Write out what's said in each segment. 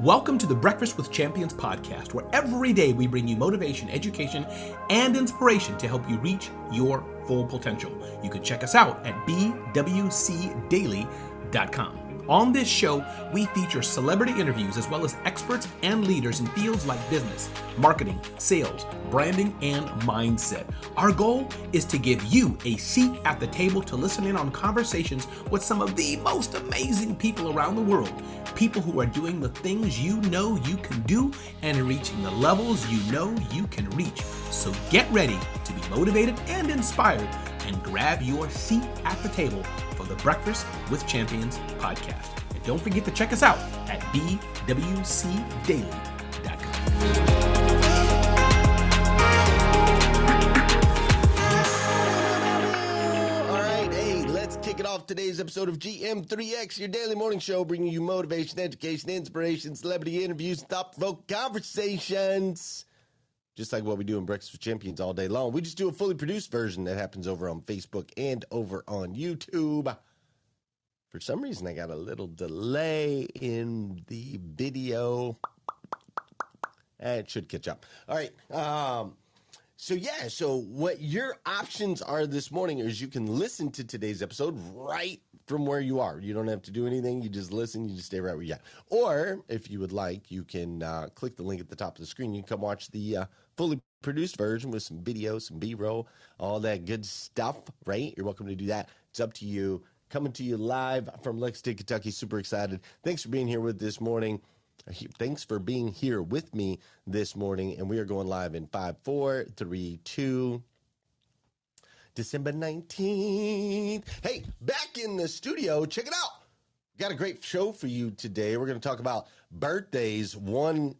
Welcome to the Breakfast with Champions podcast, where every day we bring you motivation, education, and inspiration to help you reach your full potential. You can check us out at bwcdaily.com. On this show, we feature celebrity interviews as well as experts and leaders in fields like business, marketing, sales, branding, and mindset. Our goal is to give you a seat at the table to listen in on conversations with some of the most amazing people around the world. People who are doing the things you know you can do and reaching the levels you know you can reach. So get ready to be motivated and inspired and grab your seat at the table for the Breakfast with Champions podcast. And don't forget to check us out at bwcdaily.com. All right, hey, let's kick it off today's episode of GM3X, your daily morning show, bringing you motivation, education, inspiration, celebrity interviews, thought provoking conversations. Just like what we do in Breakfast with Champions all day long. We just do a fully produced version that happens over on Facebook and over on YouTube. For some reason, I got a little delay in the video. Eh, It should catch up. All right. Um, so yeah, so what your options are this morning is you can listen to today's episode right from where you are. You don't have to do anything. You just listen. You just stay right where you are. Or if you would like, you can uh, click the link at the top of the screen. You can come watch the uh, fully produced version with some video, some B-roll, all that good stuff. Right? You're welcome to do that. It's up to you. Coming to you live from Lexington, Kentucky. Super excited. Thanks for being here with this morning. Thanks for being here with me this morning. And we are going live in five, four, three, two. December 19th. Hey, back in the studio. Check it out. Got a great show for you today. We're going to talk about birthdays, one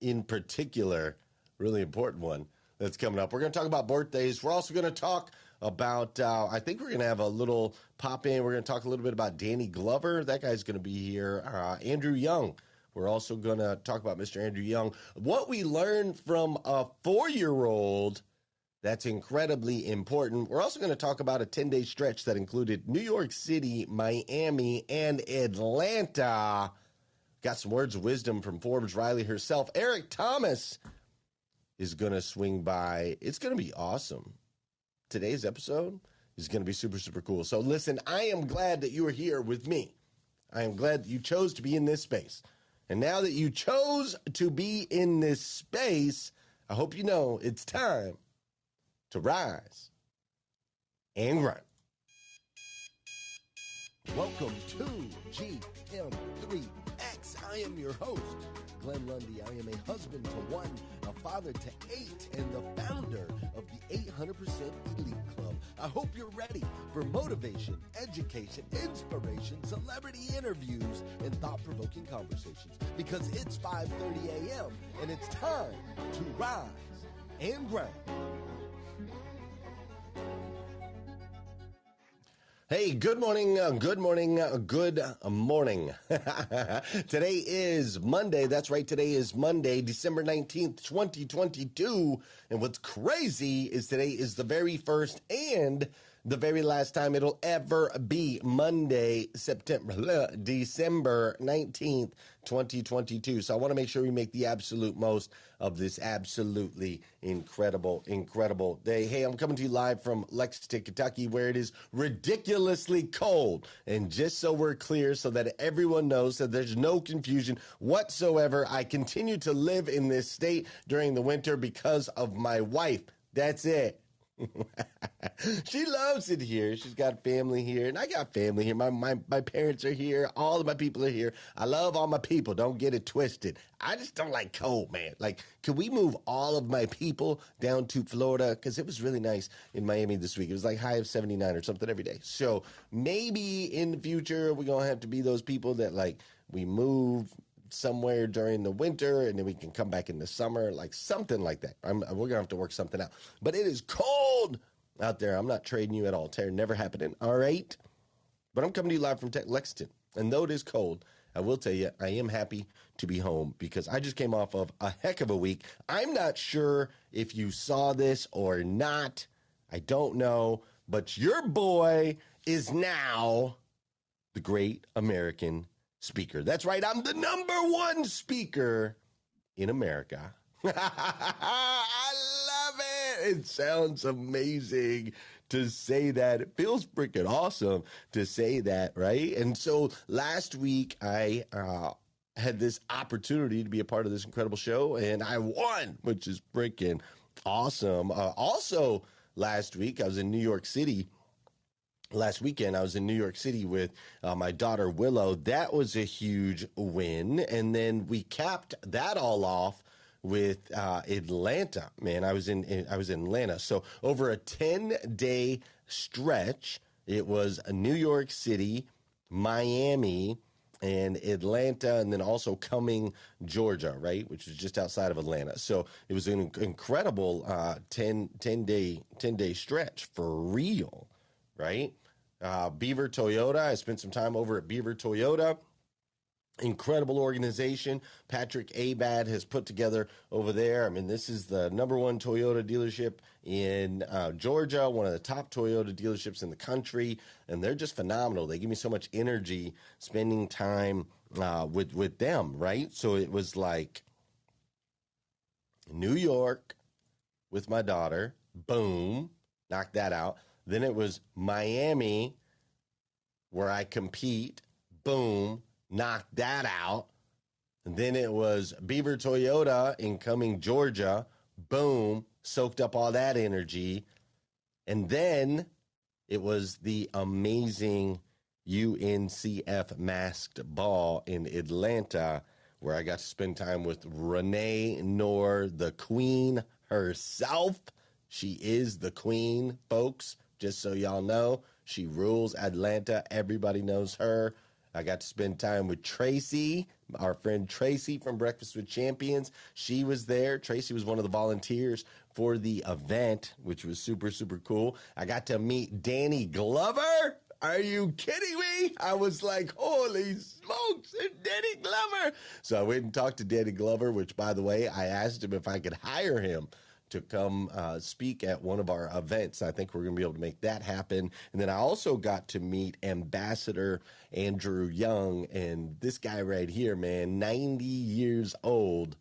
in particular, really important one that's coming up. We're going to talk about birthdays. We're also going to talk about, uh, I think we're going to have a little pop in. We're going to talk a little bit about Danny Glover. That guy's going to be here. Uh, Andrew Young. We're also going to talk about Mr. Andrew Young. What we learned from a four year old that's incredibly important. We're also going to talk about a 10 day stretch that included New York City, Miami, and Atlanta. Got some words of wisdom from Forbes Riley herself. Eric Thomas is going to swing by. It's going to be awesome. Today's episode is going to be super, super cool. So, listen, I am glad that you are here with me. I am glad that you chose to be in this space. And now that you chose to be in this space, I hope you know it's time to rise and grind. Welcome to GM3X. I am your host, Glenn Lundy. I am a husband to one, a father to eight, and the founder of the 800% Elite Club. I hope you're ready for motivation, education, inspiration, celebrity interviews, and thought-provoking conversations because it's 5:30 a.m. and it's time to rise and grind. Hey, good morning, uh, good morning, uh, good morning. today is Monday. That's right. Today is Monday, December 19th, 2022. And what's crazy is today is the very first and the very last time it'll ever be Monday, September, December 19th, 2022. So I want to make sure we make the absolute most of this absolutely incredible, incredible day. Hey, I'm coming to you live from Lexington, Kentucky, where it is ridiculously cold. And just so we're clear, so that everyone knows that there's no confusion whatsoever, I continue to live in this state during the winter because of my wife. That's it. she loves it here. She's got family here, and I got family here. My, my my parents are here. All of my people are here. I love all my people. Don't get it twisted. I just don't like cold, man. Like, could we move all of my people down to Florida? Because it was really nice in Miami this week. It was like high of 79 or something every day. So maybe in the future, we're to have to be those people that, like, we move somewhere during the winter and then we can come back in the summer, like something like that. I'm, we're gonna have to work something out. But it is cold out there. I'm not trading you at all. Terry, never happening. All right. But I'm coming to you live from Tech Lexington. And though it is cold, I will tell you, I am happy to be home because I just came off of a heck of a week. I'm not sure if you saw this or not. I don't know. But your boy is now the great American speaker. That's right, I'm the number one speaker in America. I love it. It sounds amazing to say that. It feels freaking awesome to say that, right? And so last week, I uh, had this opportunity to be a part of this incredible show, and I won, which is freaking awesome. Uh, also, last week, I was in New York City last weekend i was in new york city with uh, my daughter willow. That was a huge win. And then we capped that all off with uh, atlanta. Man i was in, in, i was in atlanta. So over a 10 day stretch it was new york city miami and Atlanta, and then also Cumming, Georgia, right, which is just outside of Atlanta. So it was an incredible uh, 10, 10 day 10 day stretch for real, right? Uh, Beaver Toyota. I spent some time over at Beaver Toyota. Incredible organization. Patrick Abad has put together over there. I mean, this is the number one Toyota dealership in uh, Georgia, one of the top Toyota dealerships in the country, and they're just phenomenal. They give me so much energy spending time uh, with with them. Right, so it was like New York with my daughter. Boom, knocked that out. Then it was Miami, where I compete. Boom, knocked that out. And then it was Beaver Toyota in Cumming, Georgia. Boom, soaked up all that energy. And then it was the amazing UNCF masked ball in Atlanta, where I got to spend time with Renee Noor, the queen herself. She is the queen, folks. Just so y'all know, she rules Atlanta. Everybody knows her. I got to spend time with Tracy, our friend Tracy from Breakfast with Champions. She was there. Tracy was one of the volunteers for the event, which was super, super cool. I got to meet Danny Glover. Are you kidding me? I was like, holy smokes, Danny Glover. So I went and talked to Danny Glover, which, by the way, I asked him if I could hire him to come uh, speak at one of our events. I think we're going to be able to make that happen. And then I also got to meet Ambassador Andrew Young, and this guy right here, man, 90 years old.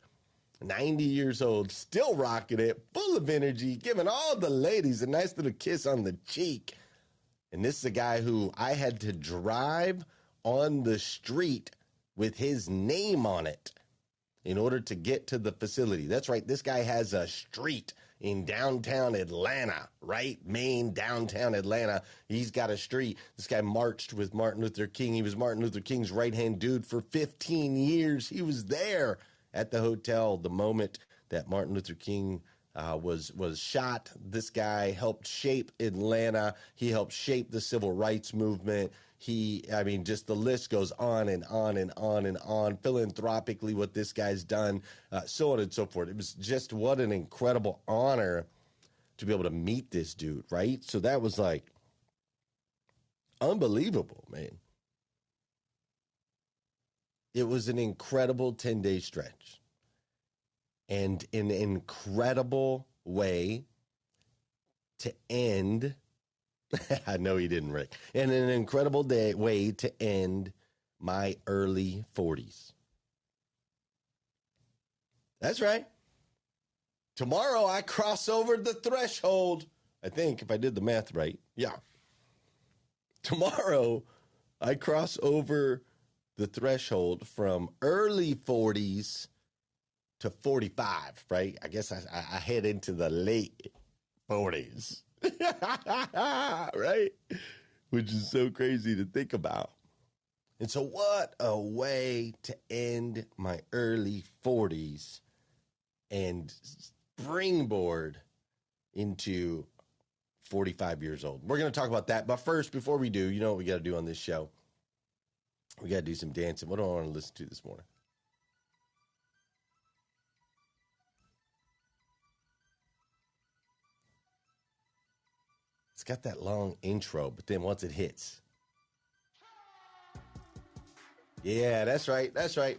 90 years old, still rocking it, full of energy, giving all the ladies a nice little kiss on the cheek. And this is a guy who I had to drive on the street with his name on it in order to get to the facility. That's right. This guy has a street in downtown Atlanta, right? Main downtown Atlanta. He's got a street. This guy marched with Martin Luther King. He was Martin Luther King's right hand dude for 15 years. He was there at the hotel the moment that Martin Luther King uh, was was shot. This guy helped shape Atlanta. He helped shape the civil rights movement. He, I mean, just the list goes on and on and on and on. Philanthropically, what this guy's done, uh, so on and so forth. It was just what an incredible honor to be able to meet this dude, right? So that was like unbelievable, man. It was an incredible 10 day stretch and an incredible way to end I know he didn't, Rick. And an incredible day way to end my early 40s. That's right. Tomorrow I cross over the threshold. I think if I did the math right. Yeah. Tomorrow I cross over the threshold from early 40s to 45, right? I guess I, I head into the late 40s. right? Which is so crazy to think about. And so, what a way to end my early 40s and springboard into 45 years old. We're going to talk about that. But first, before we do, you know what we got to do on this show? We got to do some dancing. What do I want to listen to this morning? It's got that long intro, but then once it hits. Yeah, that's right. That's right.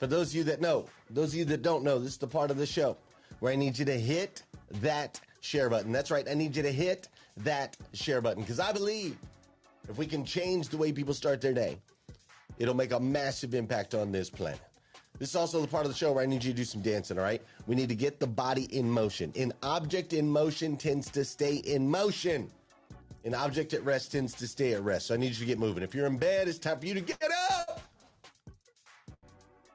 For those of you that know, those of you that don't know, this is the part of the show where I need you to hit that share button. That's right. I need you to hit that share button because I believe if we can change the way people start their day, it'll make a massive impact on this planet. This is also the part of the show where I need you to do some dancing, all right? We need to get the body in motion. An object in motion tends to stay in motion. An object at rest tends to stay at rest. So I need you to get moving. If you're in bed, it's time for you to get up.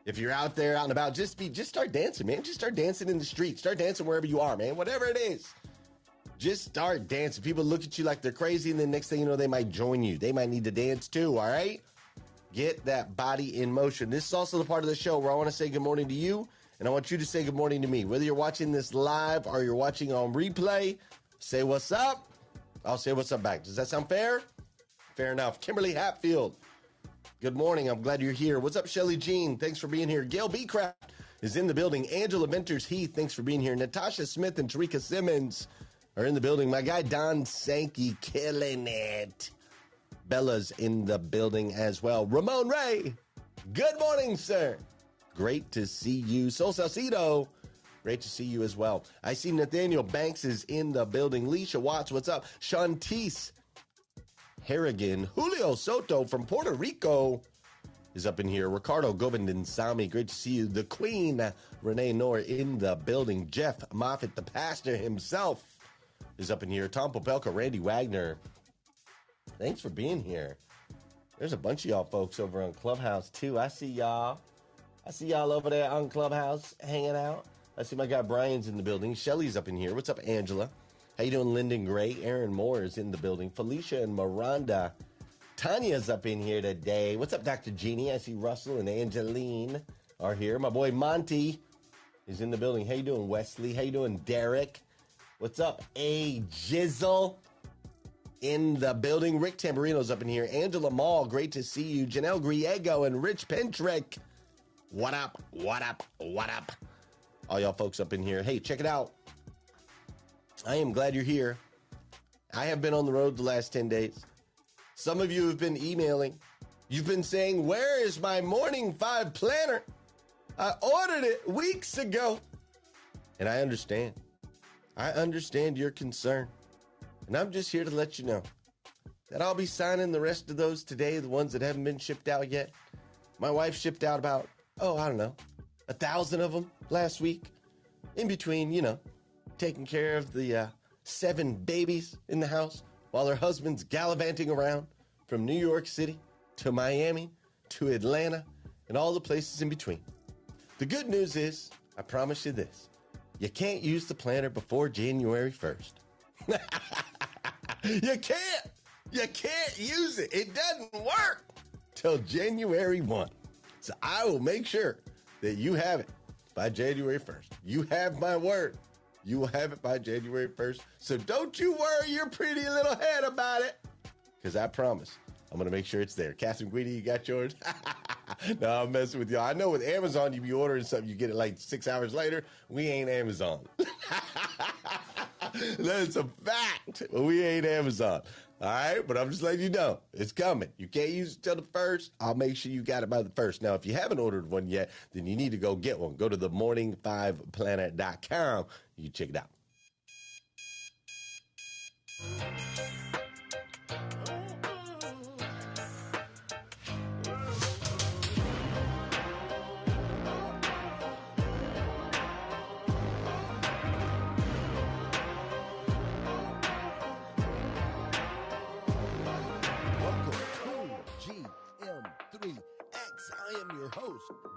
If you're out there, out and about, just be, just start dancing, man. Just start dancing in the street. Start dancing wherever you are, man. Whatever it is, just start dancing. People look at you like they're crazy, and then next thing you know, they might join you. They might need to dance too. All right. Get that body in motion. This is also the part of the show where I want to say good morning to you, and I want you to say good morning to me. Whether you're watching this live or you're watching on replay, say what's up. I'll say what's up back. Does that sound fair? Fair enough. Kimberly Hatfield, good morning. I'm glad you're here. What's up, Shelly Jean? Thanks for being here. Gail Beecraft is in the building. Angela Venters Heath, thanks for being here. Natasha Smith and Tarika Simmons are in the building. My guy Don Sankey killing it. Bella's in the building as well. Ramon Ray, good morning, sir. Great to see you. Sol Salcido, great to see you as well. I see Nathaniel Banks is in the building. Leisha Watts, what's up? Shantice Harrigan. Julio Soto from Puerto Rico is up in here. Ricardo Govindansami, great to see you. The Queen, Renee Noor in the building. Jeff Moffitt, the pastor himself, is up in here. Tom Popelka, Randy Wagner, Thanks for being here. There's a bunch of y'all folks over on Clubhouse too. I see y'all. I see y'all over there on Clubhouse hanging out. I see my guy Brian's in the building. Shelly's up in here. What's up, Angela? How you doing, Lyndon Gray? Aaron Moore is in the building. Felicia and Miranda. Tanya's up in here today. What's up, Dr. Jeannie? I see Russell and Angeline are here. My boy Monty is in the building. How you doing, Wesley? How you doing, Derek? What's up, A Jizzle? in the building. Rick Tamburino's up in here. Angela Mall, great to see you. Janelle Griego and Rich Pentrick. What up? What up? What up? All y'all folks up in here. Hey, check it out. I am glad you're here. I have been on the road the last 10 days. Some of you have been emailing. You've been saying, Where is my morning five planner? I ordered it weeks ago. And I understand. I understand your concern. And I'm just here to let you know that I'll be signing the rest of those today, the ones that haven't been shipped out yet. My wife shipped out about, oh, I don't know, a thousand of them last week. In between, you know, taking care of the uh, seven babies in the house while her husband's gallivanting around from New York City to Miami to Atlanta and all the places in between. The good news is, I promise you this you can't use the planner before January 1st. you can't. You can't use it. It doesn't work till January 1. So I will make sure that you have it by January 1st. You have my word. You will have it by January 1st. So don't you worry your pretty little head about it. Because I promise I'm going to make sure it's there. Catherine Guidi, you got yours? no, I'm messing with y'all. I know with Amazon, you be ordering something, you get it like six hours later. We ain't Amazon. That's a fact. We ain't Amazon. All right, but I'm just letting you know it's coming. You can't use it till the first. I'll make sure you got it by the first. Now, if you haven't ordered one yet, then you need to go get one. Go to the morning5planner.com. You check it out.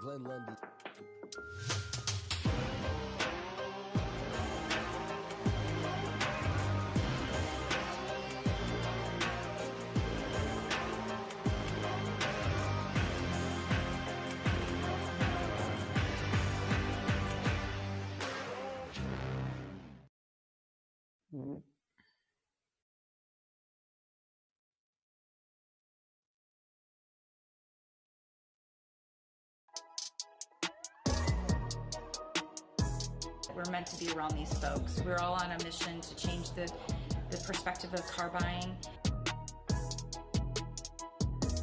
Glenn Lundy. We're meant to be around these folks. We're all on a mission to change the, the perspective of car buying.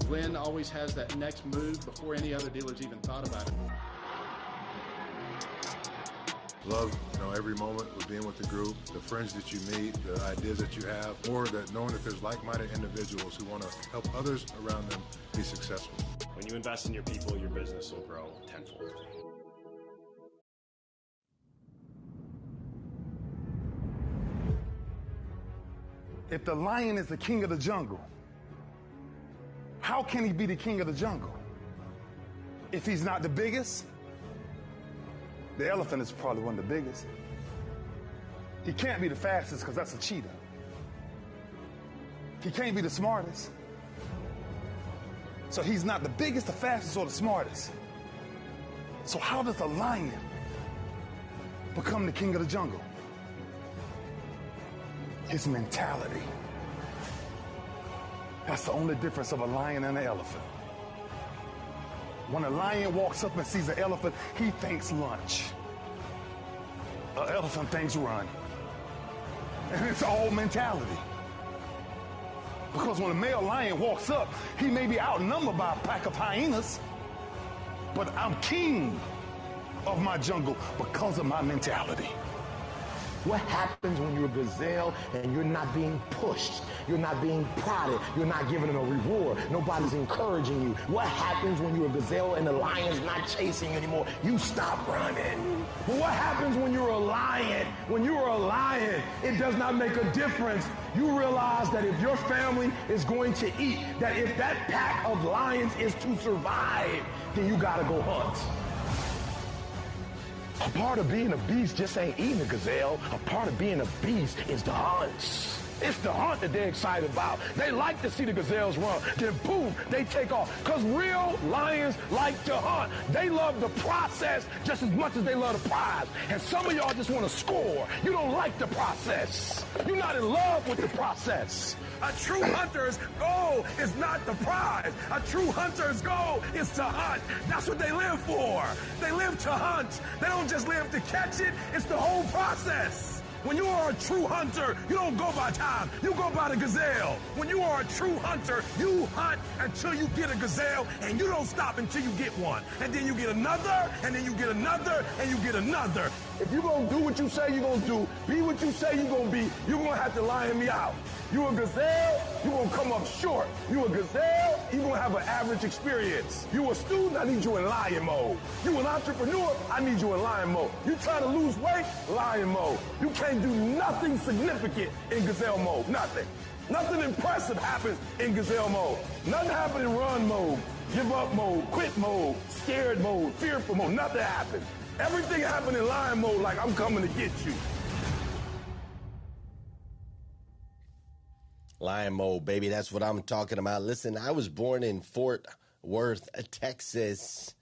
Glenn always has that next move before any other dealers even thought about it. Love, you know, every moment with being with the group, the friends that you meet, the ideas that you have, or that knowing that there's like-minded individuals who want to help others around them be successful. When you invest in your people, your business will grow tenfold. If the lion is the king of the jungle, how can he be the king of the jungle? If he's not the biggest, the elephant is probably one of the biggest. He can't be the fastest because that's a cheetah. He can't be the smartest. So he's not the biggest, the fastest, or the smartest. So how does a lion become the king of the jungle? His mentality. That's the only difference of a lion and an elephant. When a lion walks up and sees an elephant, he thinks lunch. An elephant thinks run. And it's all mentality. Because when a male lion walks up, he may be outnumbered by a pack of hyenas, but I'm king of my jungle because of my mentality. What happens when you're a gazelle and you're not being pushed? You're not being prodded. You're not given a reward. Nobody's encouraging you. What happens when you're a gazelle and the lion's not chasing you anymore? You stop running. But what happens when you're a lion? When you are a lion, it does not make a difference. You realize that if your family is going to eat, that if that pack of lions is to survive, then you gotta go hunt. A part of being a beast just ain't eating a gazelle. A part of being a beast is the hunt. It's the hunt that they're excited about. They like to see the gazelles run. Then boom, they take off. Because real lions like to hunt. They love the process just as much as they love the prize. And some of y'all just want to score. You don't like the process. You're not in love with the process. A true hunter's goal is not the prize. A true hunter's goal is to hunt. That's what they live for. They live to hunt. They don't just live to catch it. It's the whole process. When you are a true hunter, you don't go by time. You go by the gazelle. When you are a true hunter, you hunt until you get a gazelle and you don't stop until you get one. And then you get another, and then you get another, and you get another. If you're gonna do what you say you're gonna do, be what you say you're gonna be, you're gonna have to lion me out. You a gazelle, you gonna come up short. You a gazelle, you gonna have an average experience. You a student, I need you in lion mode. You an entrepreneur, I need you in lion mode. You trying to lose weight, lion mode. You can't do nothing significant in gazelle mode, nothing. Nothing impressive happens in gazelle mode. Nothing happens in run mode, give up mode, quit mode, scared mode, fearful mode. Nothing happens. Everything happens in lion mode like I'm coming to get you. Lion mode, baby. That's what I'm talking about. Listen, I was born in Fort Worth, Texas.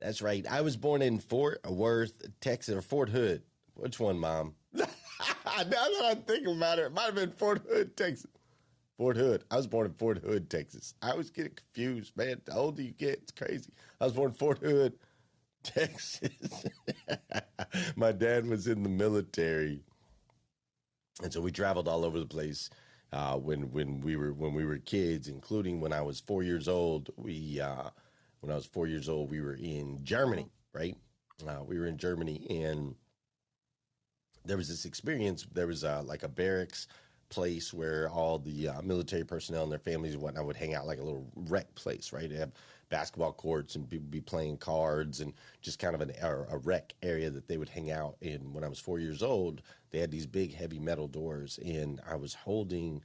That's right. I was born in Fort Worth, Texas, or Fort Hood. Which one, Mom? now that I'm thinking about it, it might have been Fort Hood, Texas. Fort Hood. I was born in Fort Hood, Texas. I always get confused, man. The older you get, it's crazy. I was born in Fort Hood, Texas. My dad was in the military, and so we traveled all over the place uh, when when we were when we were kids, including when I was four years old. We uh, when I was four years old, we were in Germany, right? Uh, we were in Germany, and there was this experience. There was uh, like a barracks place where all the uh, military personnel and their families and whatnot would hang out, like a little rec place, right? They have basketball courts and people be playing cards and just kind of an, a rec area that they would hang out in. When I was four years old, they had these big heavy metal doors, and I was holding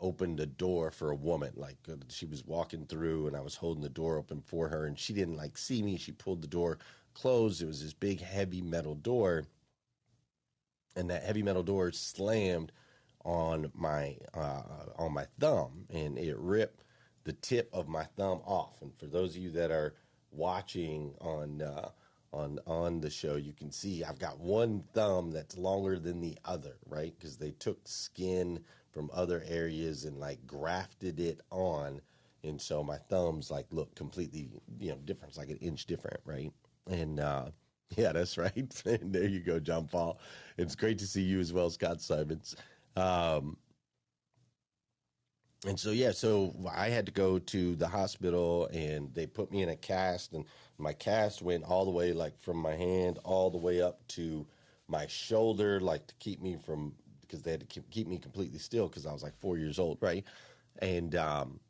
opened a door for a woman. Like uh, she was walking through and I was holding the door open for her and she didn't like see me. She pulled the door closed. It was this big heavy metal door and that heavy metal door slammed on my uh, on my thumb and it ripped the tip of my thumb off. And for those of you that are watching on uh, on on the show, you can see I've got one thumb that's longer than the other, right? Because they took skin from other areas and like grafted it on, and so my thumbs like look completely you know different, it's like an inch different, right? And uh, yeah, that's right. and there you go, John Paul. It's great to see you as well, Scott Simons. Um, and so yeah, so I had to go to the hospital and they put me in a cast and my cast went all the way like from my hand all the way up to my shoulder like to keep me from because they had to keep, me completely still because I was like 4 years old, right? And um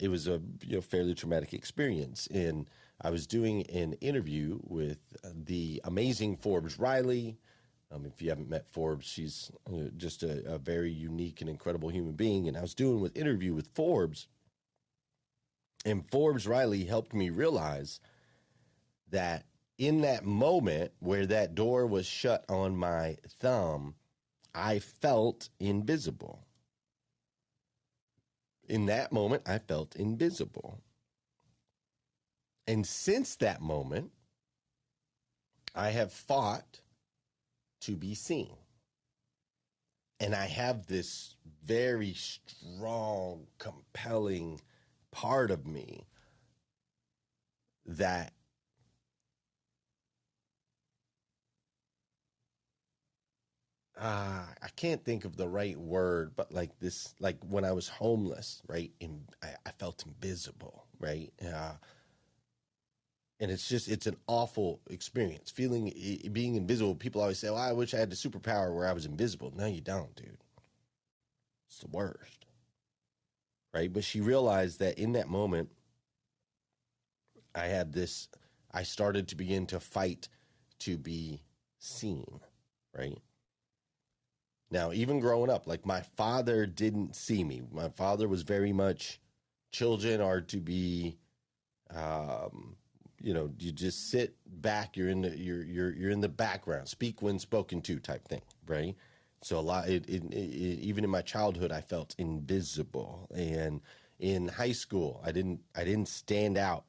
it was a you know, fairly traumatic experience. And I was doing an interview with the amazing Forbes Riley. Um, if you haven't met Forbes, she's uh, just a, a very unique and incredible human being. And I was doing an interview with Forbes, and Forbes Riley helped me realize that in that moment where that door was shut on my thumb, I felt invisible. In that moment, I felt invisible. And since that moment, I have fought to be seen. And I have this very strong, compelling part of me that uh, I can't think of the right word, but like this, like when I was homeless, right? In, I, I felt invisible, right? Uh, and it's just it's an awful experience. Feeling being invisible people always say well i wish i had the superpower where i was invisible. No you don't dude. It's the worst. Right? But she realized that in that moment i had this i started to begin to fight to be seen right? Now even growing up like my father didn't see me. My father was very much children are to be um, you know, you just sit back. You're in the you're you're you're in the background. Speak when spoken to, type thing, right? So a lot. It, it, it, even in my childhood, I felt invisible, and in high school, I didn't I didn't stand out.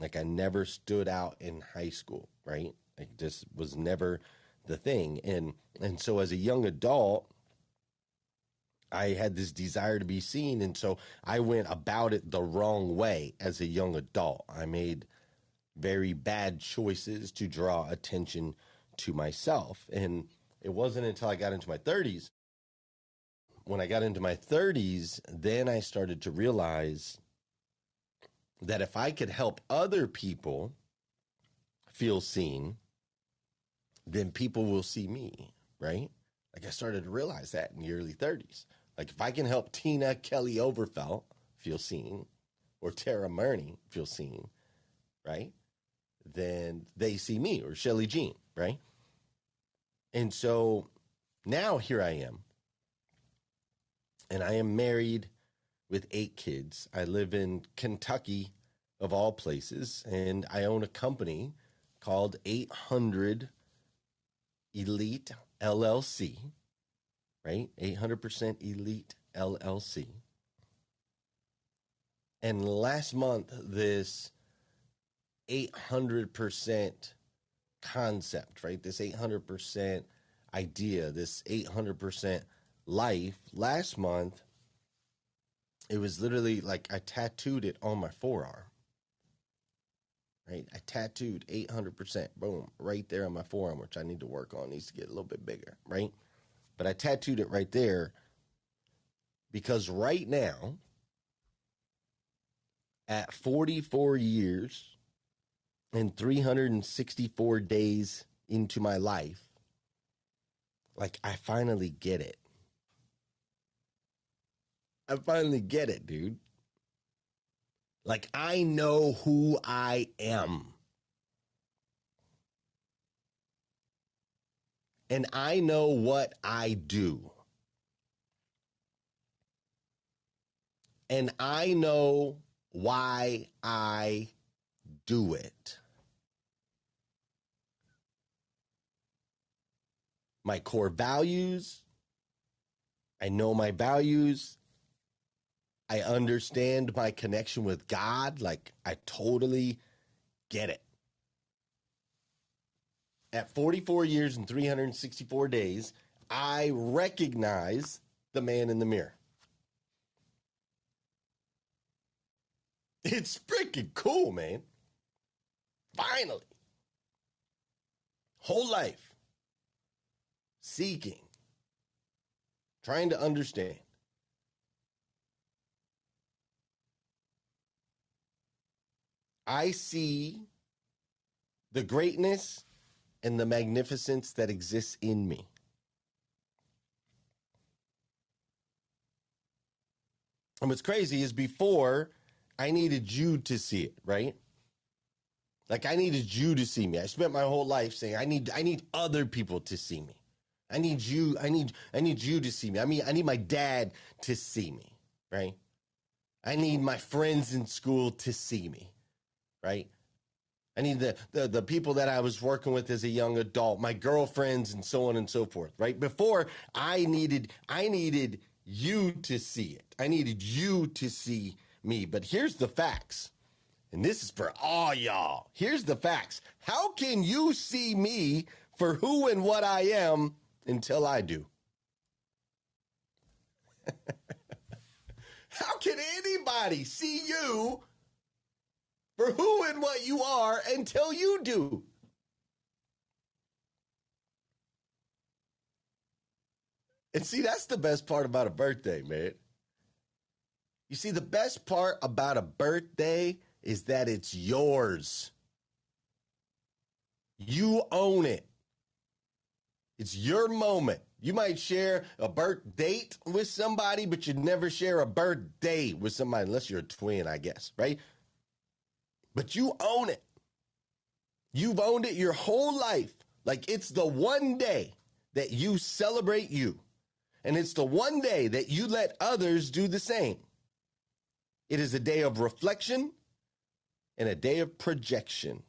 Like I never stood out in high school, right? Like just was never the thing, and and so as a young adult. I had this desire to be seen, and so I went about it the wrong way as a young adult. I made very bad choices to draw attention to myself. And it wasn't until I got into my 30s, when I got into my 30s, then I started to realize that if I could help other people feel seen, then people will see me, right? Like I started to realize that in the early 30s. Like if I can help Tina Kelly Overfelt feel seen or Tara Murney feel seen, right? Then they see me or Shelly Jean, right? And so now here I am. And I am married with eight kids. I live in Kentucky, of all places, and I own a company called 800 Elite LLC, right? 800% Elite LLC. And last month, this 800% concept, right? This 800% idea, this 800% life. Last month, it was literally like I tattooed it on my forearm. Right? I tattooed 800%, boom, right there on my forearm, which I need to work on, needs to get a little bit bigger, right? But I tattooed it right there because right now, at 44 years, and 364 days into my life, like I finally get it. I finally get it, dude. Like I know who I am. And I know what I do. And I know why I do it. My core values, I know my values. I understand my connection with God. Like, I totally get it. At 44 years and 364 days, I recognize the man in the mirror. It's freaking cool, man. Finally. Whole life seeking, trying to understand. I see the greatness and the magnificence that exists in me. And what's crazy is before I needed you to see it, right? Like I needed you to see me. I spent my whole life saying I need I need other people to see me. I need you I need I need you to see me. I mean I need my dad to see me, right? I need my friends in school to see me, right? I need the, the the people that I was working with as a young adult, my girlfriends and so on and so forth, right? Before I needed I needed you to see it. I needed you to see me. But here's the facts. And this is for all y'all. Here's the facts. How can you see me for who and what I am until I do? How can anybody see you for who and what you are until you do? And see, that's the best part about a birthday, man. You see, the best part about a birthday is that it's yours. You own it. It's your moment. You might share a birth date with somebody, but you never share a birthday with somebody unless you're a twin, I guess, right? But you own it. You've owned it your whole life. Like it's the one day that you celebrate you. And it's the one day that you let others do the same. It is a day of reflection and a day of projection.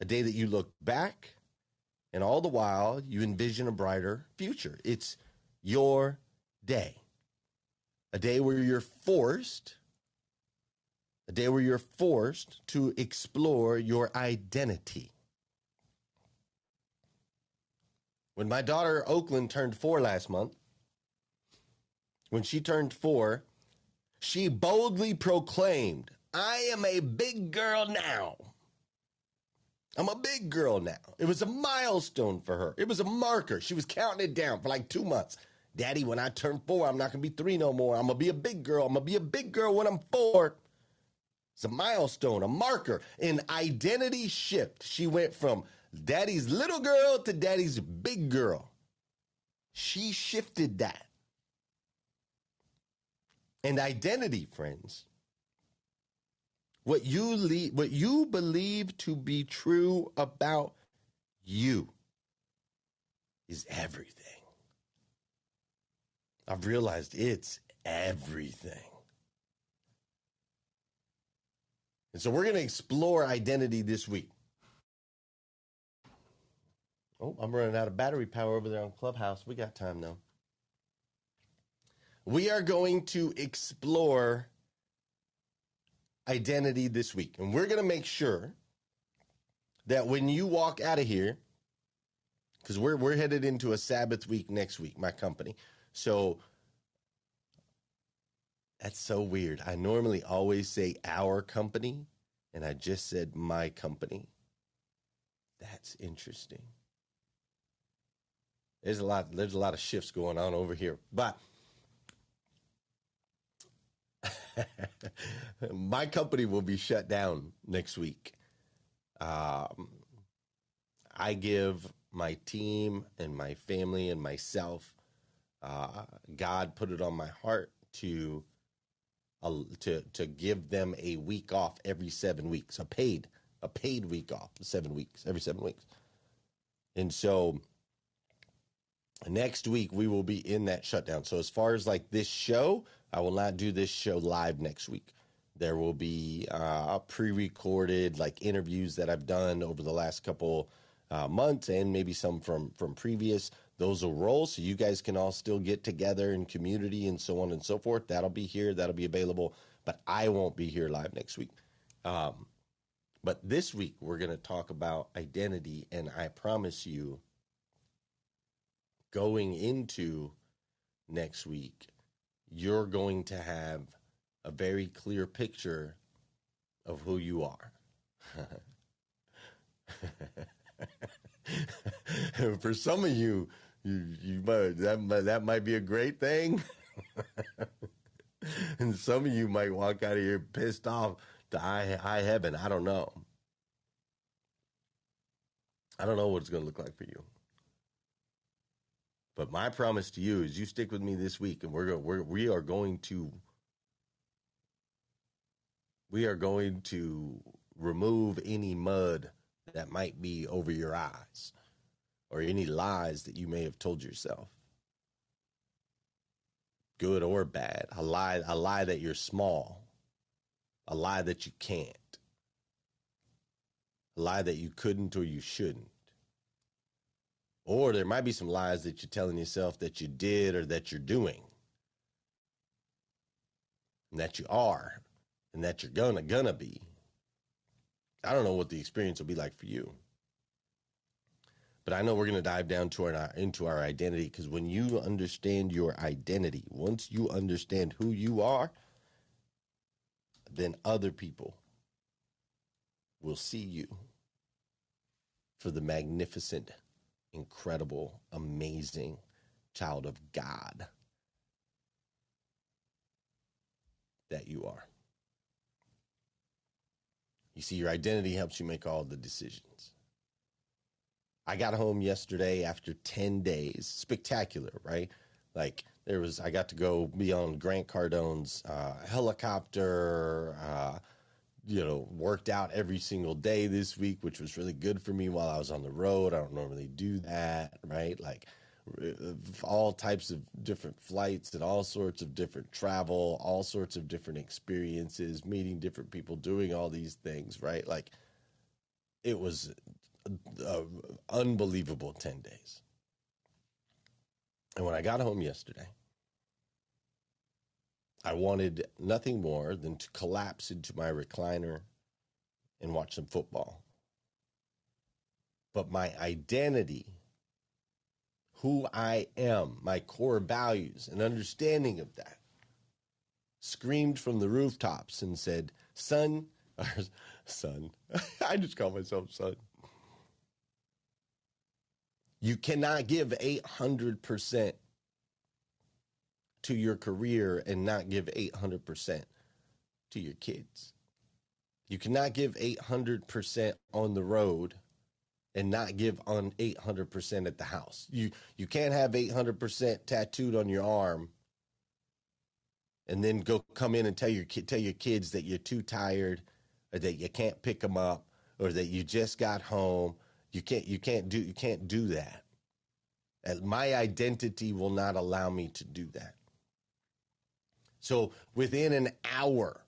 A day that you look back and all the while you envision a brighter future. It's your day. A day where you're forced, a day where you're forced to explore your identity. When my daughter Oakland turned four last month, when she turned four, she boldly proclaimed, I am a big girl now. I'm a big girl now. It was a milestone for her. It was a marker. She was counting it down for like two months. Daddy, when I turn four, I'm not going to be three no more. I'm going to be a big girl. I'm going to be a big girl when I'm four. It's a milestone, a marker, an identity shift. She went from daddy's little girl to daddy's big girl. She shifted that. And identity, friends, what you le- what you believe to be true about you is everything. I've realized it's everything. And so we're going to explore identity this week. Oh, I'm running out of battery power over there on Clubhouse. We got time though. We are going to explore identity this week. And we're going to make sure that when you walk out of here, because we're, we're headed into a Sabbath week next week, my company. So that's so weird. I normally always say our company, and I just said my company. That's interesting. There's a lot. There's a lot of shifts going on over here, but my company will be shut down next week. Um, I give my team and my family and myself. Uh, God put it on my heart to uh, to to give them a week off every seven weeks, a paid a paid week off, seven weeks every seven weeks, and so next week we will be in that shutdown. So as far as like this show, I will not do this show live next week. There will be uh, pre-recorded like interviews that I've done over the last couple uh, months, and maybe some from from previous. Those will roll, so you guys can all still get together in community and so on and so forth. That'll be here. That'll be available, but I won't be here live next week. Um, but this week we're going to talk about identity, and I promise you, going into next week, you're going to have a very clear picture of who you are. For some of you, you, you might, that that might be a great thing, and some of you might walk out of here pissed off to high, high heaven. I don't know. I don't know what it's going to look like for you. But my promise to you is you stick with me this week and we're, we're we are going to We are going to remove any mud that might be over your eyes or any lies that you may have told yourself. Good or bad. A lie, a lie that you're small. A lie that you can't. A lie that you couldn't or you shouldn't. Or there might be some lies that you're telling yourself that you did or that you're doing. And that you are and that you're gonna gonna be. I don't know what the experience will be like for you. But I know we're going to dive down to our into our identity because when you understand your identity, once you understand who you are, then other people will see you for the magnificent, incredible, amazing child of God that you are. You see, your identity helps you make all the decisions. I got home yesterday after 10 days. Spectacular, right? Like, there was, I got to go be on Grant Cardone's uh, helicopter, uh, you know, worked out every single day this week, which was really good for me while I was on the road. I don't normally do that, right? Like, all types of different flights and all sorts of different travel, all sorts of different experiences, meeting different people, doing all these things, right? Like it was unbelievable 10 days. And when I got home yesterday, I wanted nothing more than to collapse into my recliner and watch some football. But my identity who I am, my core values, and understanding of that, screamed from the rooftops and said, Son, son, I just call myself son. You cannot give 800% to your career and not give 800% to your kids. You cannot give 800% on the road and not give on 800% at the house. You you can't have 800% tattooed on your arm and then go come in and tell your tell your kids that you're too tired or that you can't pick them up or that you just got home. You can't you can't do you can't do that. My identity will not allow me to do that. So within an hour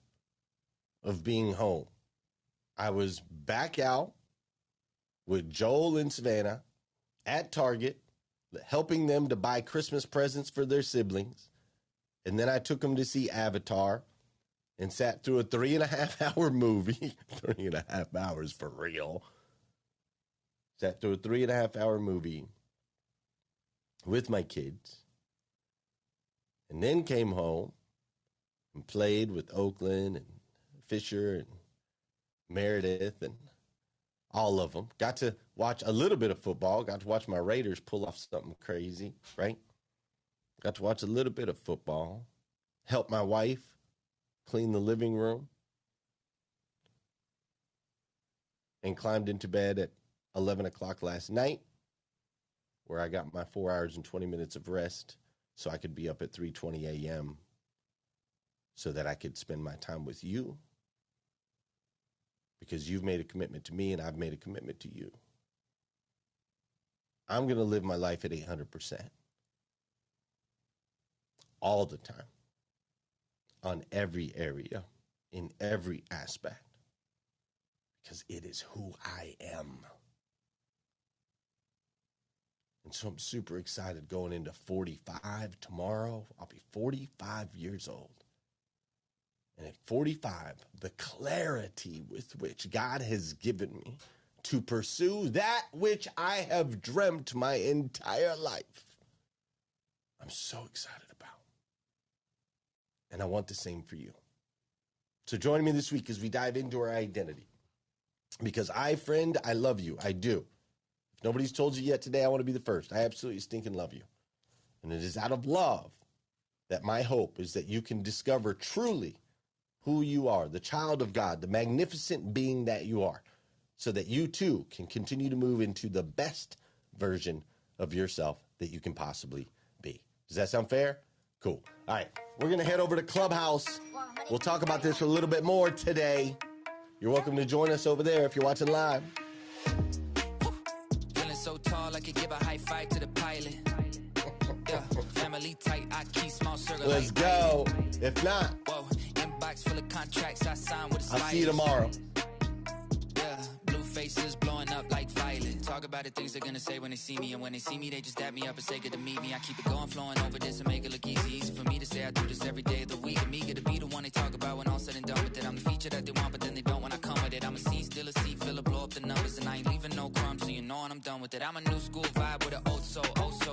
of being home, I was back out with Joel and Savannah at Target, helping them to buy Christmas presents for their siblings. And then I took them to see Avatar and sat through a three and a half hour movie. three and a half hours for real. Sat through a three and a half hour movie with my kids. And then came home and played with Oakland and Fisher and Meredith and all of them. Got to watch a little bit of football. Got to watch my Raiders pull off something crazy, right? Got to watch a little bit of football. Help my wife clean the living room. And climbed into bed at 11 o'clock last night, where I got my four hours and 20 minutes of rest so I could be up at 3:20 a.m. so that I could spend my time with you because you've made a commitment to me and I've made a commitment to you. I'm going to live my life at 800% all the time on every area, in every aspect, because it is who I am. And so I'm super excited going into 45 tomorrow. I'll be 45 years old. And at 45, the clarity with which God has given me to pursue that which I have dreamt my entire life, I'm so excited about. And I want the same for you. So join me this week as we dive into our identity. Because I, friend, I love you. I do. If nobody's told you yet today, I want to be the first. I absolutely stinking love you. And it is out of love that my hope is that you can discover truly who you are, the child of God, the magnificent being that you are, so that you too can continue to move into the best version of yourself that you can possibly be. Does that sound fair? Cool. All right. We're going to head over to Clubhouse. We'll talk about this a little bit more today. You're welcome to join us over there if you're watching live. Feeling so tall, I could give a high five to the pilot. Yeah, family tight, I keep small circle. Let's go. If not, Whoa, inbox full of contracts I signed with a I'll see you tomorrow. Yeah, blue faces blowing up like violet. Talk about the things they're gonna say when they see me, and when they see me, they just dap me up and say good to meet me. I keep it going, flowing over this and make it look easy. Easy for me to say I do this every day of the week. I'm eager to be the one they talk about when all said and done with it. I'm the feature that they want, but then they don't when I come with it. I'm a scene, still a seat, filler, blow up the numbers, and I ain't leaving no crumbs, so you know when I'm done with it. I'm a new school vibe with an old soul, oh so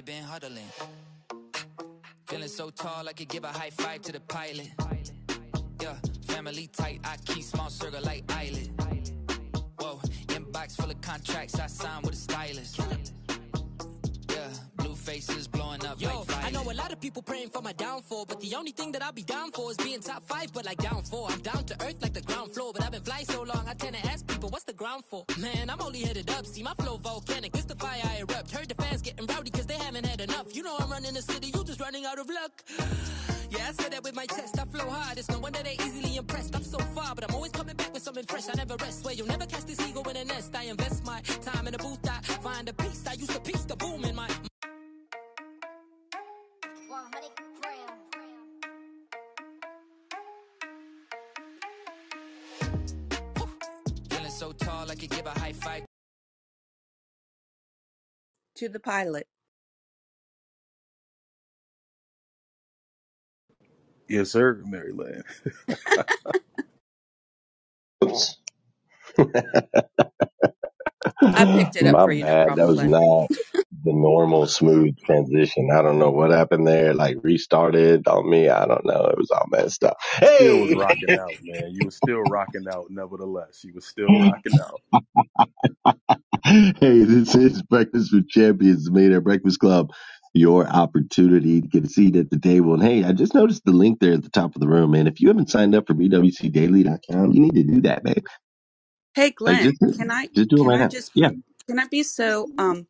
they been huddling. Feeling so tall, I could give a high five to the pilot. Yeah, family tight, I keep small circle like island. Whoa, inbox full of contracts I signed with a stylist. Yeah, blue faces blowing up Yo, like a lot of people praying for my downfall, but the only thing that I'll be down for is being top five, but like down four. I'm down to earth like the ground floor, but I've been flying so long, I tend to ask people, what's the ground for? Man, I'm only headed up, see my flow volcanic, it's the fire I erupt. Heard the fans getting rowdy cause they haven't had enough. You know I'm running the city, you just running out of luck. Yeah, I said that with my chest, I flow hard, it's no wonder they easily impressed. I'm so far, but I'm always coming back with something fresh, I never rest. Where you'll never catch this ego in a nest, I invest give a high five. To the pilot. Yes, sir, Maryland. Oops. I picked it up My for you, no bad. That was Glenn. not the normal smooth transition. I don't know what happened there. Like restarted on me. I don't know. It was all messed up. Hey still was Hey, rocking out, man. You was still rocking out, nevertheless. You was still rocking out. hey, this is Breakfast with Champions, made at Breakfast Club. Your opportunity to get a seat at the table. And hey, I just noticed the link there at the top of the room, man. If you haven't signed up for BWCDaily.com, you need to do that, babe. Hey, Like Glenn, just can I just do it can right I now. just Yeah. can I be so um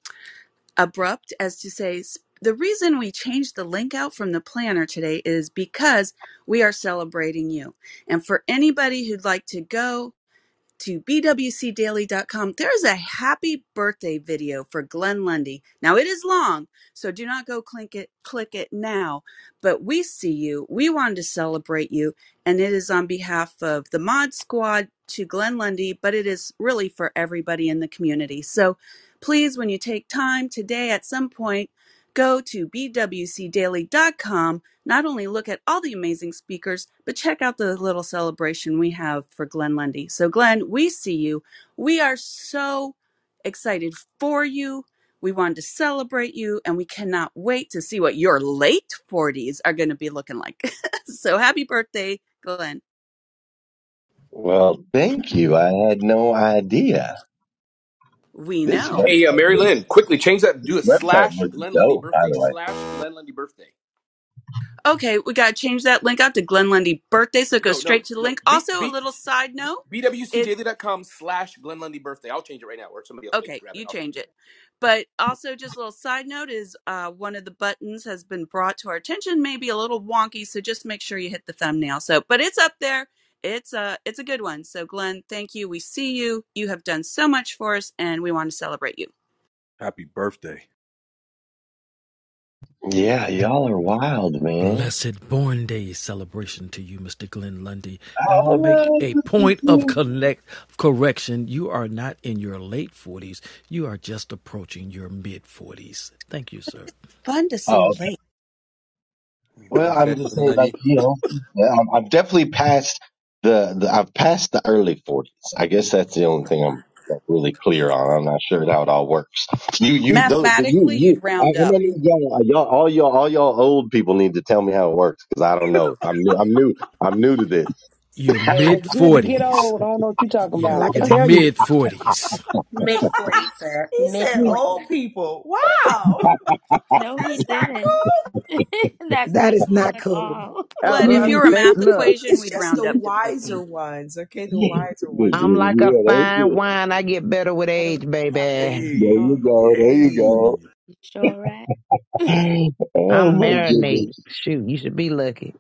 abrupt as to say the reason we changed the link out from the planner today is because we are celebrating you. And for anybody who'd like to go to bwcdaily.com. There's a happy birthday video for Glenn Lundy. Now it is long, so do not go click it click it now, but we see you. We wanted to celebrate you and it is on behalf of the Mod Squad to Glenn Lundy, but it is really for everybody in the community. So please when you take time today at some point go to bwcdaily.com not only look at all the amazing speakers, but check out the little celebration we have for Glenn Lundy. So, Glenn, we see you. We are so excited for you. We wanted to celebrate you, and we cannot wait to see what your late 40s are going to be looking like. so, happy birthday, Glenn. Well, thank you. I had no idea. We This know. Hey, uh, Mary was Lynn, quickly change that. this Do a website slash was Glenn Lundy dope, by birthday. the way. Slash Glenn Lundy birthday. Okay, we got to change that link out to Glenn Lundy birthday, so it goes No, no, straight to the no. link. B, Also, a B, little side note. It BWCDaily.com slash Glenn Lundy birthday. I'll change it right now, or somebody else maybe Okay, grab it. you I'll change it. But also, just a little side note is uh, one of the buttons has been brought to our attention, maybe a little wonky. So just make sure you hit the thumbnail. So, but it's up there. It's a it's a good one. So, Glenn, thank you. We see you. You have done so much for us, and we want to celebrate you. Happy birthday. Yeah, y'all are wild, man. Blessed born day celebration to you, Mr. Glenn Lundy. And I want to oh, make a Oh, point of connect correction. You are not in your late 40s. You are just approaching your mid 40s. Thank you, sir. Fun to say oh, okay. late. Well, I'm just saying, like you know, I'm, I'm definitely past the, the I've passed the early 40s. I guess that's the only thing I'm really clear on. I'm not sure how it all works. You, you, those, you, Mathematically, you. you'd I, round I'm up. need y'all, uh, y'all, all y'all, all y'all old people need to tell me how it works because I don't know. I'm new. I'm new. I'm new to this. Your Hey, mid it's good to get 40s. old. I don't know what you're talking Your, I about. can your tell you. mid 40s. Mid 40s, sir. He Mid said 40s. old people. Wow. No, he That's not didn't. cool. That's That not is cool not at cool. all. Glenn, if you I'm a they math look. equation, It's we'd just round the up to wiser 15. ones, okay? The wiser ones. I'm Are, like a that's fine good. wine. I get better with age, baby. There Hey, you go. There you go. Hey. Sure right. Oh I'm my marinate. goodness. Shoot, you should be lucky.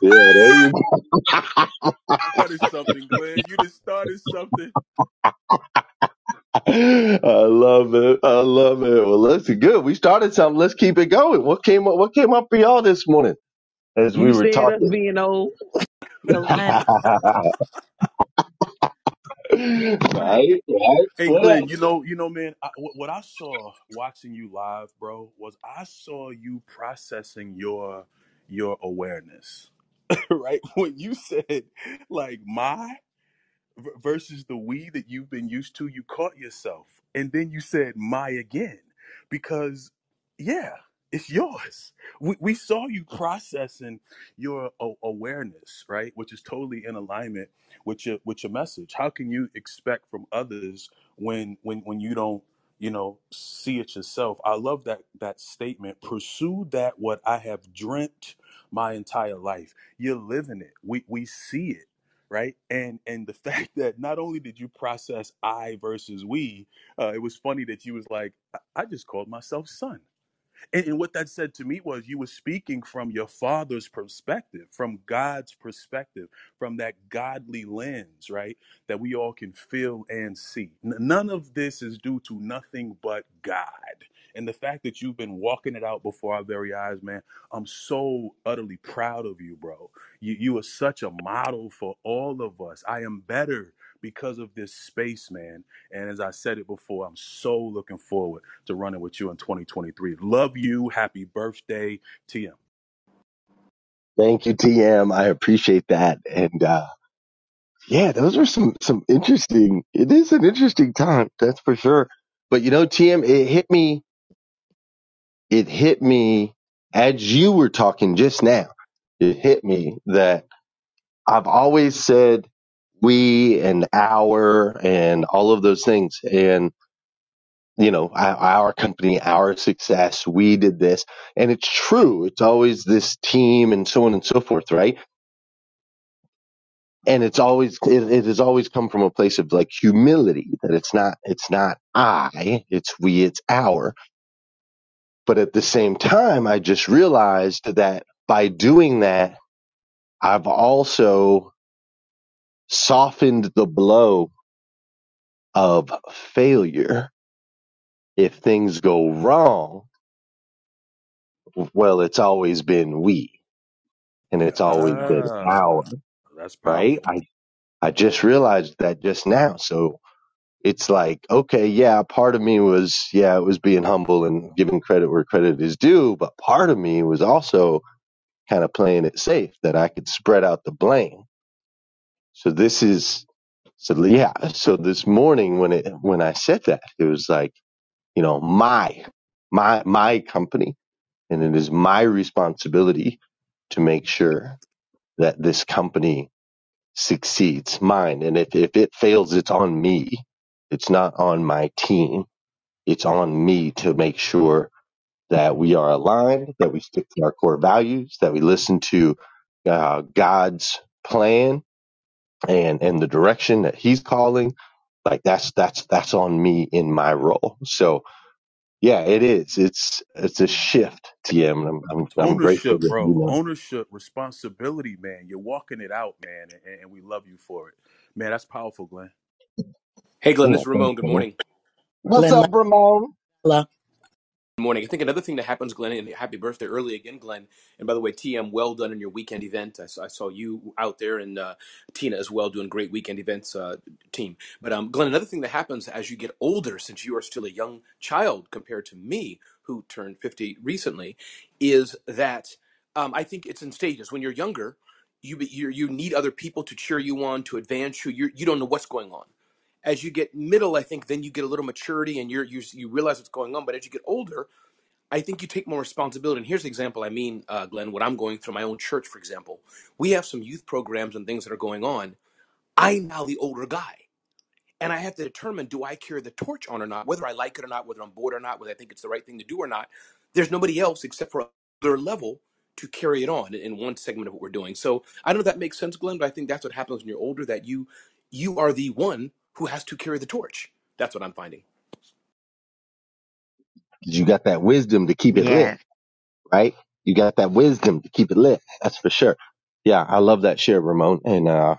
Yeah, there you go. started something, Glenn. You just started something. I love it. I love it. Well, let's good. We started something. Let's keep it going. What came up? What came up for y'all this morning as we you were said us talking? being old. So Glenn, right, right. Hey, What Glenn. You know, you know, man. I, what what I saw watching you live, bro, was I saw you processing your your awareness, right? When you said like my. v- versus the we that you've been used to, you caught yourself. And then you said my again because, yeah, it's yours. We, we saw you processing your a- awareness, right? Which is totally in alignment with your with your message. How can you expect from others when when when you don't you know see it yourself? I love that that statement. Pursue that what I have dreamt my entire life. You're living it. We we see it right and and the fact that not only did you process i versus we uh, it was funny that you was like i I just called myself son and, and what that said to me was you were speaking from your father's perspective, from God's perspective, from that godly lens, right? That we all can feel and see. N- none of this is due to nothing but God. And the fact that you've been walking it out before our very eyes, man, I'm so utterly proud of you, bro. You, you are such a model for all of us. I am better because of this space, man. And as I said it before, I'm so looking forward to running with you in 2023. Love you. Happy birthday, TM. Thank you, TM. I appreciate that. And uh, yeah, those are some some interesting. It is an interesting time, that's for sure. But you know, TM, it hit me. It hit me as you were talking just now. It hit me that I've always said we and our and all of those things. And you know, our, company, our success, we did this. And it's true. It's always this team and so on and so forth, right? And it's always, it, it has always come from a place of like humility that it's not, it's not I, it's we, it's our. But at the same time, I just realized that by doing that, I've also softened the blow of failure. If things go wrong, well, it's always been we and it's always been Ah, our, that's right? powerful. I, I just realized that just now. So it's like, okay, yeah, part of me was, yeah, it was being humble and giving credit where credit is due. But part of me was also kind of playing it safe that I could spread out the blame. So this is, so yeah. So this morning when it, when I said that, it was like, you know, my, my, my company and it is my responsibility to make sure that this company succeeds mine and if, if it fails it's on me it's not on my team it's on me to make sure that we are aligned that we stick to our core values that we listen to uh, god's plan and and the direction that he's calling like that's that's that's on me in my role so yeah it is it's it's a shift tm and i'm i'm, It's I'm grateful ownership, that you bro. know Ownership, responsibility, man. You're walking it out, man, and, and we love you for it. Man, that's powerful, Glenn. Hey, Glenn, this is Ramon. Good morning. what's Glenn up ramon Montella. Good morning. I think another thing that happens, Glenn, and happy birthday early again, Glenn. And by the way, TM, well done in your weekend event. I saw, I saw you out there and uh, Tina as well doing great weekend events, uh, team. But um, Glenn, another thing that happens as you get older, since you are still a young child compared to me, who turned 50 recently, is that um, I think it's in stages. When you're younger, you, you you need other people to cheer you on, to advance you. You're, you don't know what's going on as you get middle, I think then you get a little maturity and you're, you you realize what's going on. But as you get older, I think you take more responsibility. And here's the example I mean, uh, Glenn, what I'm going through my own church, for example. We have some youth programs and things that are going on. I'm now the older guy. And I have to determine do I carry the torch on or not, whether I like it or not, whether I'm bored or not, whether I think it's the right thing to do or not. There's nobody else except for their level to carry it on in one segment of what we're doing. So I don't know if that makes sense, Glenn, but I think that's what happens when you're older. That you you are the one who has to carry the torch. That's what I'm finding. You got that wisdom to keep it lit, Yes. right? You got that wisdom to keep it lit. That's for sure. Yeah, I love that share, Ramon. And uh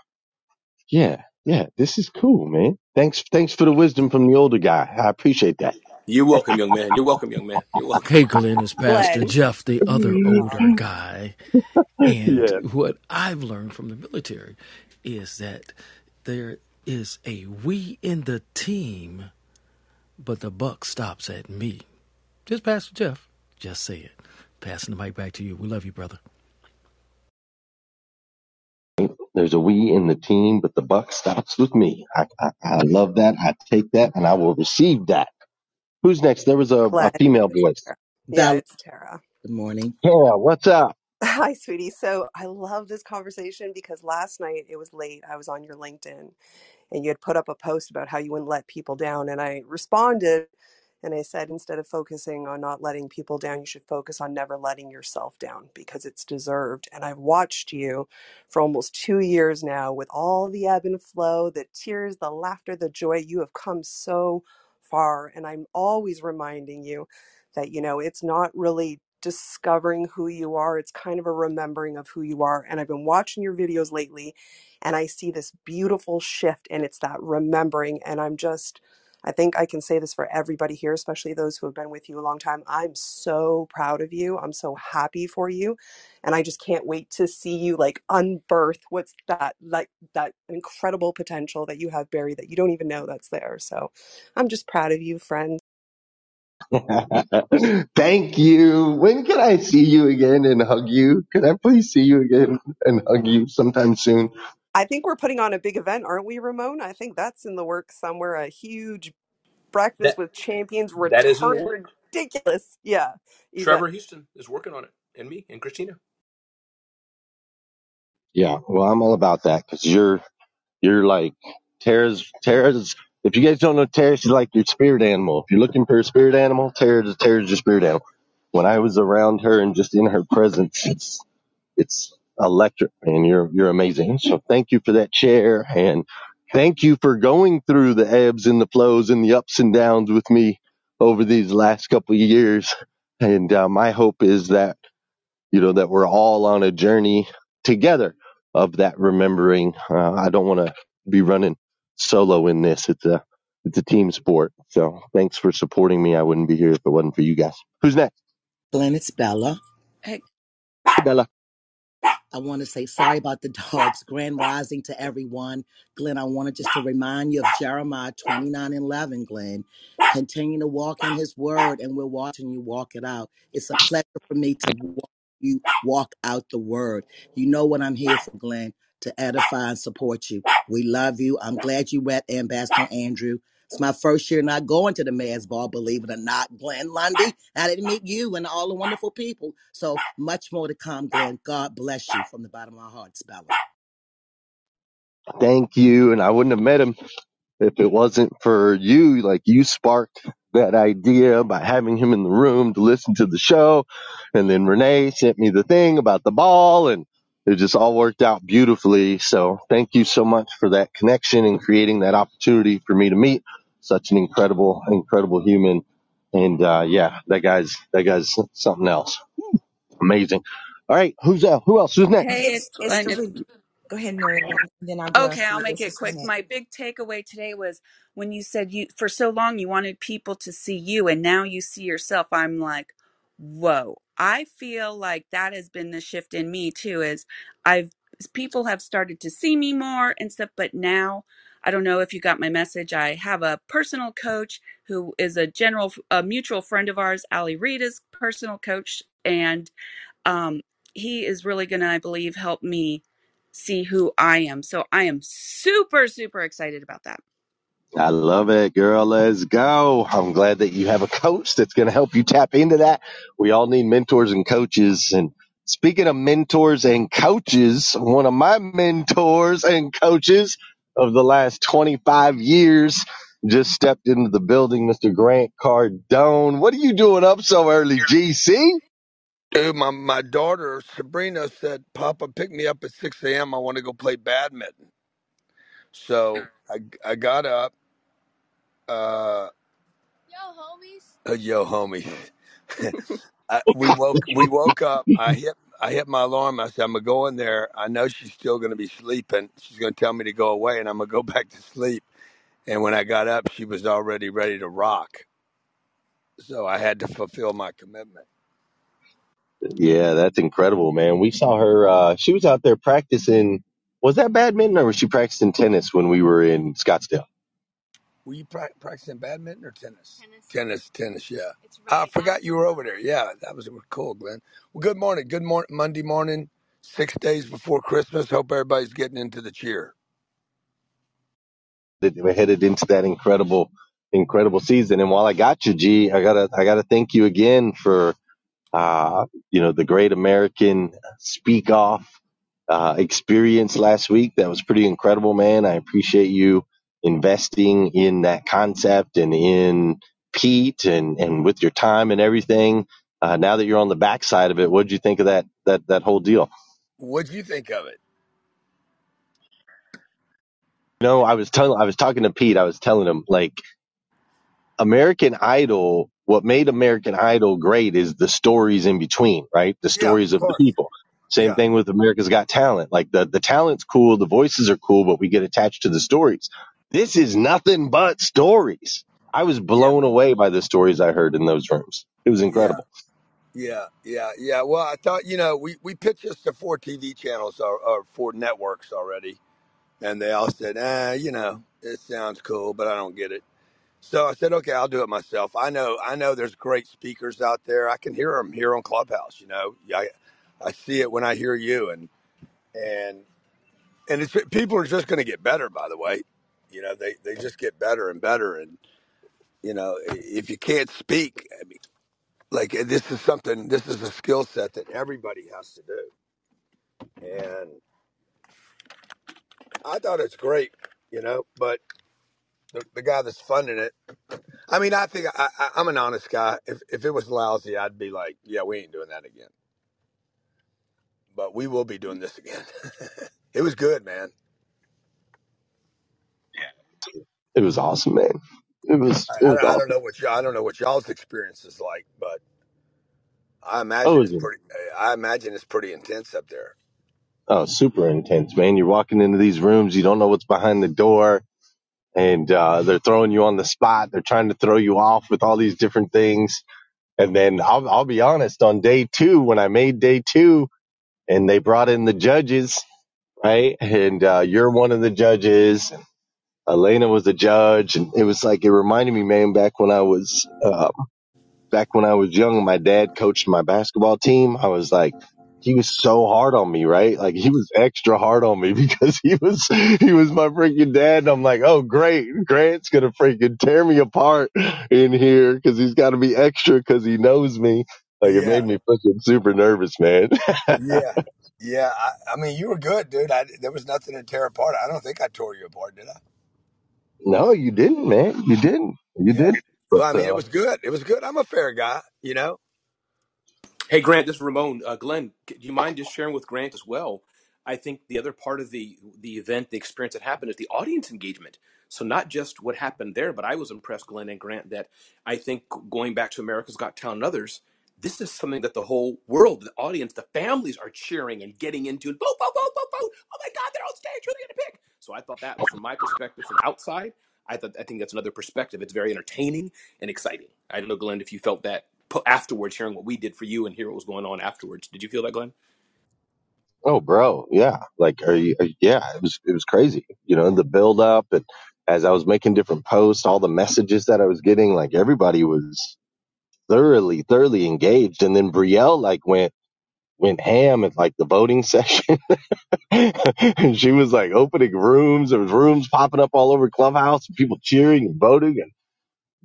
yeah, yeah, this is cool, man. Thanks thanks for the wisdom from the older guy. I appreciate that. You're welcome, young man. You're welcome, young man. You're welcome. Hey, Glenn, it's Pastor Glenn. Jeff, the other older guy. And yeah. what I've learned from the military is that there is a we in the team, but the buck stops at me. Just Pastor Jeff. Just say it. Passing the mic back to you. We love you, brother. There's a we in the team, but the buck stops with me. I, I, I love that. I take that and I will receive that. Who's next? There was a, a Glenn. female voice. Yeah, Bella. it's Tara. Good morning. Yeah, what's up? Hi, sweetie. So I love this conversation because last night it was late. I was on your LinkedIn and you had put up a post about how you wouldn't let people down. And I responded and I said, instead of focusing on not letting people down, you should focus on never letting yourself down because it's deserved. And I've watched you for almost two years now with all the ebb and flow, the tears, the laughter, the joy. You have come so far. And I'm always reminding you that, you know, it's not really discovering who you are, it's kind of a remembering of who you are. And I've been watching your videos lately and I see this beautiful shift, and it's that remembering. And I'm just, I think I can say this for everybody here, especially those who have been with you a long time. I'm so proud of you. I'm so happy for you. And I just can't wait to see you like unbirth what's that, like that incredible potential that you have buried that you don't even know that's there. So I'm just proud of you, friend. Thank you. When can I see you again and hug you? Can I please see you again and hug you sometime soon? I think we're putting on a big event, aren't we, Ramon? I think that's in the works somewhere. A huge breakfast That with champions, that is in the retarded, work. ridiculous, yeah, event. Trevor Houston is working on it, and me and Christina. Yeah, well, I'm all about that because you're you're like Tara's. Tara's. If you guys don't know Tara, she's like your spirit animal. If you're looking for a spirit animal, Tara's Tara's your spirit animal. When I was around her and just in her presence, it's it's electric, and you're you're amazing. So thank you for that share, and thank you for going through the ebbs and the flows and the ups and downs with me over these last couple of years. And uh, my hope is that you know that we're all on a journey together of that remembering. Uh, I don't want to be running solo in this. It's a it's a team sport. So thanks for supporting me. I wouldn't be here if it wasn't for you guys. Who's next? Glenn, it's Bella. Hey, Bella. I want to say sorry about the dogs. Grand rising to everyone. Glenn, I wanted just to remind you of Jeremiah 29 and 11, Glenn. Continue to walk in his word, and we're watching you walk it out. It's a pleasure for me to watch you walk out the word. You know what I'm here for, Glenn, to edify and support you. We love you. I'm glad you met Ambassador Andrew. It's my first year not going to the mayor's ball, believe it or not, Glenn Lundy. I didn't meet you and all the wonderful people. So much more to come, Glenn. God bless you from the bottom of my heart, Bella. Thank you. And I wouldn't have met him if it wasn't for you, like you sparked that idea by having him in the room to listen to the show. And then Renee sent me the thing about the ball and it just all worked out beautifully. So thank you so much for that connection and creating that opportunity for me to meet such an incredible, incredible human. And, uh, yeah, that guy's, that guy's something else. Amazing. All right. Who's, uh, who else? Who's next? hey, It's it's it's Glenn. the go ahead, Maria, and then I'll go Okay, after I'll you. make This it is quick. Jeanette. My big takeaway today was when you said you for so long you wanted people to see you and now you see yourself. I'm like, whoa. I feel like that has been the shift in me too is I've people have started to see me more and stuff, but now I don't know if you got my message. I have a personal coach who is a general a mutual friend of ours, Ali Rita's personal coach and um he is really going to I believe help me see who I am. So I am super, super excited about that. I love it, girl. Let's go. I'm glad that you have a coach that's going to help you tap into that. We all need mentors and coaches. And speaking of mentors and coaches, one of my mentors and coaches of the last 25 years just stepped into the building, Mr. Grant Cardone. What are you doing up so early, GC? Dude, my, my daughter Sabrina said, Papa, pick me up at 6 a.m. I want to go play badminton. So I, I got up. Uh, uh, yo, homie. I, we woke we woke up. I hit I hit my alarm. I said, I'm gonna go in there. I know she's still gonna be sleeping. She's gonna tell me to go away, and I'm gonna go back to sleep. And when I got up, she was already ready to rock. So I had to fulfill my commitment. Yeah, that's incredible, man. We saw her. Uh, she was out there practicing. Was that badminton or was she practicing tennis when we were in Scottsdale? Were you pra- practicing badminton or tennis? Tennis, tennis, tennis. Yeah, I forgot you were over there. Yeah, that was cool, Glenn. Well, good morning. Good morning, Monday morning. Six days before Christmas. Hope everybody's getting into the cheer. That we're headed into that incredible, incredible season. And while I got you, G, I gotta, I gotta thank you again for uh, you know, the Great American Speak Off uh, experience last week. That was pretty incredible, man. I appreciate you investing in that concept and in Pete and, and with your time and everything. Uh, now that you're on the backside of it, what did you think of that that that whole deal? What'd you think of it? You know, I was telling, I was talking to Pete. I was telling him like American Idol, what made American Idol great is the stories in between, right? The Yeah, stories of of the course. people. Same Yeah, thing with America's Got Talent. Like the, the talent's cool, the voices are cool, but we get attached to the stories. This is nothing but stories. I was yeah, blown away by the stories I heard in those rooms. It was yeah, incredible. yeah, yeah, yeah. Well, I thought you know we we pitched this to four TV channels or, or four networks already, and they all said, ah, you know, it sounds cool, but I don't get it. So I said, okay, I'll do it myself. I know, I know, there's great speakers out there. I can hear them here on Clubhouse. You know, I I see it when I hear you, and and and it's people are just going to get better. By the way, you know, they they just get better and better, and you know, if you can't speak, I mean, like uh, this is something, this is a skill set that everybody has to do, and I thought it's great, you know, but the, the guy that's funding it. I mean, I think I, I, I'm an honest guy. If if it was lousy, I'd be like, yeah, we ain't doing that again. But we will be doing this again. it was good, man. It was awesome, man. It was, it I, was I, I don't awesome. know what y'all, I don't know what y'all's experience is like, but I Oh, imagine it it's was, pretty. I imagine it's pretty intense up there. oh, super intense, man. You're walking into these rooms, you don't know what's behind the door and uh, they're throwing you on the spot. They're trying to throw you off with all these different things. And then I'll, I'll be honest, on day two, when I made day two and they brought in the judges, right? And uh, you're one of the judges. Elena was a judge. And it was like, it reminded me, man, back when I was uh, back when I was young, my dad coached my basketball team. I was like, he was so hard on me, right? Like he was extra hard on me because he was, he was my freaking dad. And I'm like, oh, great. Grant's going to freaking tear me apart in here because he's got to be extra because he knows me. Like it Yeah, made me fucking super nervous, man. yeah, yeah. I, I mean, you were good, dude. I, there was nothing to tear apart. I don't think I tore you apart, did I? No, you didn't, man. You didn't. You Yeah. didn't. Well, But, I mean, it uh, was good. It was good. I'm a fair guy, you know. Hey, Grant, this is Ramon. Uh, Glenn, c- do you mind just sharing with Grant as well? I think the other part of the the event, the experience that happened, is the audience engagement. So not just what happened there, but I was impressed, Glenn and Grant, that I think going back to America's Got Talent and others, this is something that the whole world, the audience, the families are cheering and getting into. And vote, vote, vote, vote, vote! Oh my God, they're on stage. Who are they going to pick? So I thought that was from my perspective, from outside. I thought I think that's another perspective. It's very entertaining and exciting. I don't know, Glenn, if you felt that afterwards, hearing what we did for you and hear what was going on afterwards. Did you feel that, Glenn? Oh, bro, yeah. Like, are you? Are, yeah, it was it was crazy. You know, the build up and as I was making different posts, all the messages that I was getting, like everybody was thoroughly, thoroughly engaged. And then Brielle like went went ham at like the voting session, and she was like opening rooms. There was rooms popping up all over Clubhouse, and people cheering and voting. And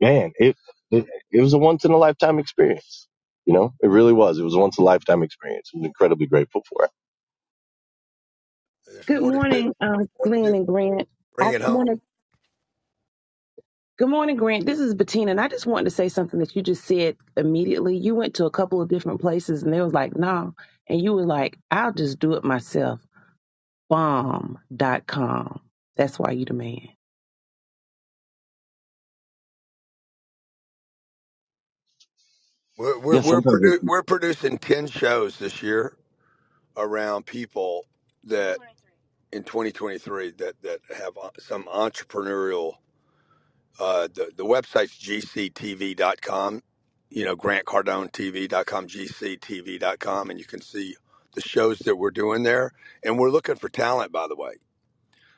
man, it it, it was a once in a lifetime experience. You know, it really was. It was a once in a lifetime experience. I'm incredibly grateful for it. Good more to morning, um, More Glenn do. and Grant. Bring I it want home. To Good morning, Grant. This is Bettina, and I just wanted to say something that you just said immediately. You went to a couple of different places, and they was like, "No," and you were like, "I'll just do it myself." Bomb dot com. That's why you the man. We're we're Yeah, we're, sometimes produ- we're producing ten shows this year around people that in 2023 that that have uh, some entrepreneurial. Uh, the the website's gctv.com. You know, grantcardonetv.com, gctv.com, and you can see the shows that we're doing there. And we're looking for talent, by the way.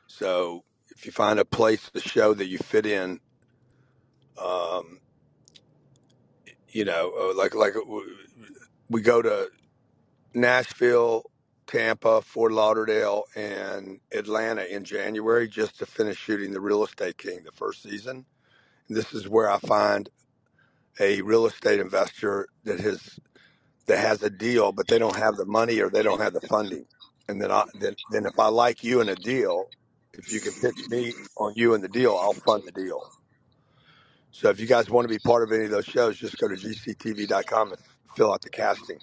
So if you find a place, a show that you fit in, um, you know, uh, like like we go to Nashville, Tampa, Fort Lauderdale, and Atlanta in January just to finish shooting The Real Estate King, the first season. This is where I find a real estate investor that has that has a deal, but they don't have the money or they don't have the funding. And then I then then if I like you in a deal, if you can pitch me on you in the deal, I'll fund the deal. So if you guys want to be part of any of those shows, just go to gctv.com and fill out the casting.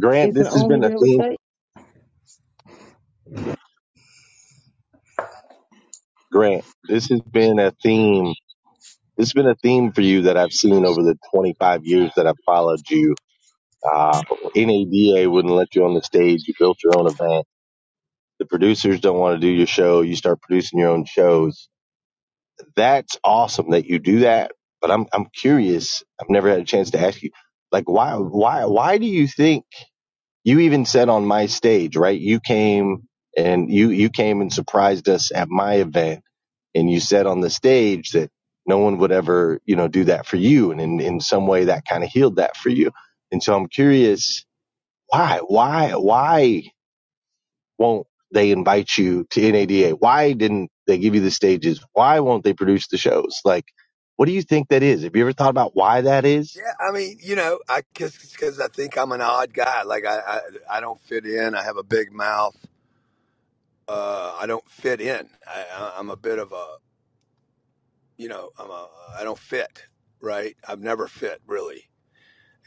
Grant. Is it This has only been a real theme. estate? Grant, this has been a theme. This has been a theme for you that I've seen over the 25 years that I've followed you. Uh, NADA wouldn't let you on the stage. You built your own event. The producers don't want to do your show. You start producing your own shows. That's awesome that you do that. But I'm I'm curious. I've never had a chance to ask you, like, why why why do you think? you even said on my stage, right? You came and you, you came and surprised us at my event and you said on the stage that no one would ever, you know, do that for you. And in, in some way that kind of healed that for you. And so I'm curious, why, why, why won't they invite you to NADA? Why didn't they give you the stages? Why won't they produce the shows? Like, what do you think that is? Have you ever thought about why that is? Yeah, I mean, you know, I because I think I'm an odd guy. Like I, I I don't fit in. I have a big mouth. Uh, I don't fit in. I, I'm a bit of a, you know, I'm a I don't fit. Right. I've never fit really.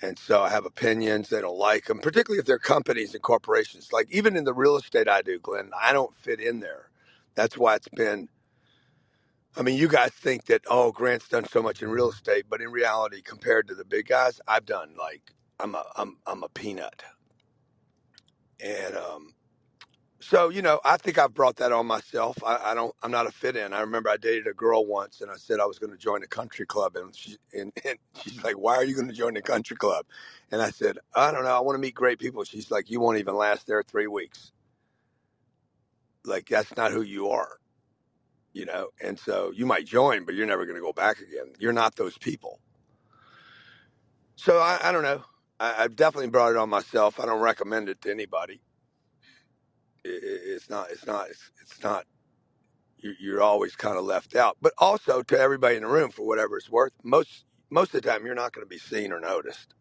And so I have opinions. They don't like them, particularly if they're companies and corporations. Like even in the real estate I do, Glenn, I don't fit in there. That's why it's been I mean, you guys think that oh, Grant's done so much in real estate, but in reality, compared to the big guys, I've done like I'm a I'm I'm a peanut, and um, so you know, I think I've brought that on myself. I, I don't I'm not a fit in. I remember I dated a girl once, and I said I was going to join a country club, and she and, and she's mm. like, "Why are you going to join the country club?" And I said, "I don't know. I want to meet great people." She's like, "You won't even last there three weeks. Like that's not who you are." You know, and so you might join, but you're never going to go back again. You're not those people So I, I don't know. I, I've definitely brought it on myself. I don't recommend it to anybody. It, it, it's not. It's not. It's, it's not. You, you're always kind of left out. But also to everybody in the room, for whatever it's worth, most most of the time you're not going to be seen or noticed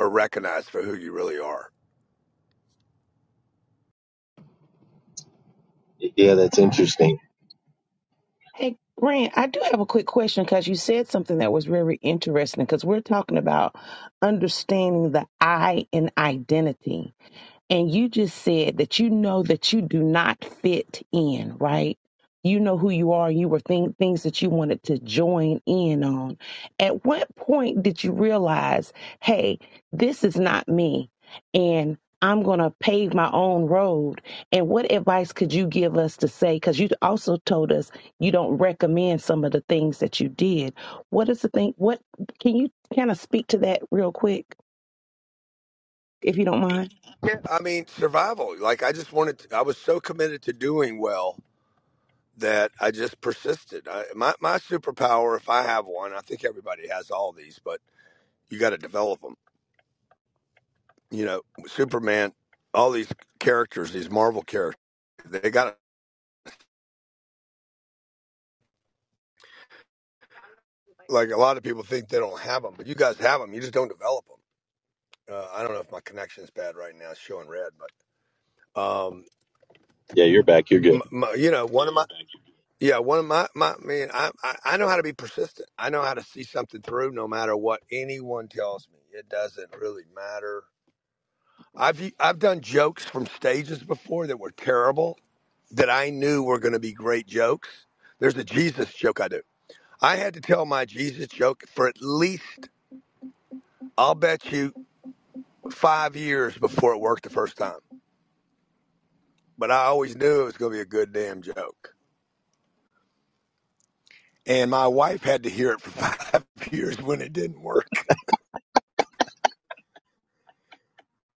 or recognized for who you really are. Yeah, that's interesting. Hey, Grant, I do have a quick question because you said something that was very interesting because we're talking about understanding the I in identity. And you just said that you know that you do not fit in, right? You know who you are. You were think, things that you wanted to join in on. At what point did you realize, hey, this is not me, and I'm going to pave my own road? And what advice could you give us to say? Because you also told us you don't recommend some of the things that you did. What is the thing? What can you kind of speak to that real quick, if you don't mind? Yeah, I mean survival. Like I just wanted. To, I was so committed to doing well that I just persisted. I, my my superpower, if I have one, I think everybody has all these, but you got to develop them you know, Superman, all these characters, these Marvel characters, they got like a lot of people think they don't have them, but you guys have them. You just don't develop them. Uh, I don't know if my connection's bad right now; it's showing red, but um, Yeah, you're back. You're M- good. my, you know, one of my yeah, one of my my man, I, I I know how to be persistent. I know how to see something through, no matter what anyone tells me. It doesn't really matter. I've I've done jokes from stages before that were terrible that I knew were going to be great jokes. There's a Jesus joke I do. I had to tell my Jesus joke for at least I'll bet you five years before it worked the first time. But I always knew it was going to be a good damn joke. And my wife had to hear it for five years when it didn't work.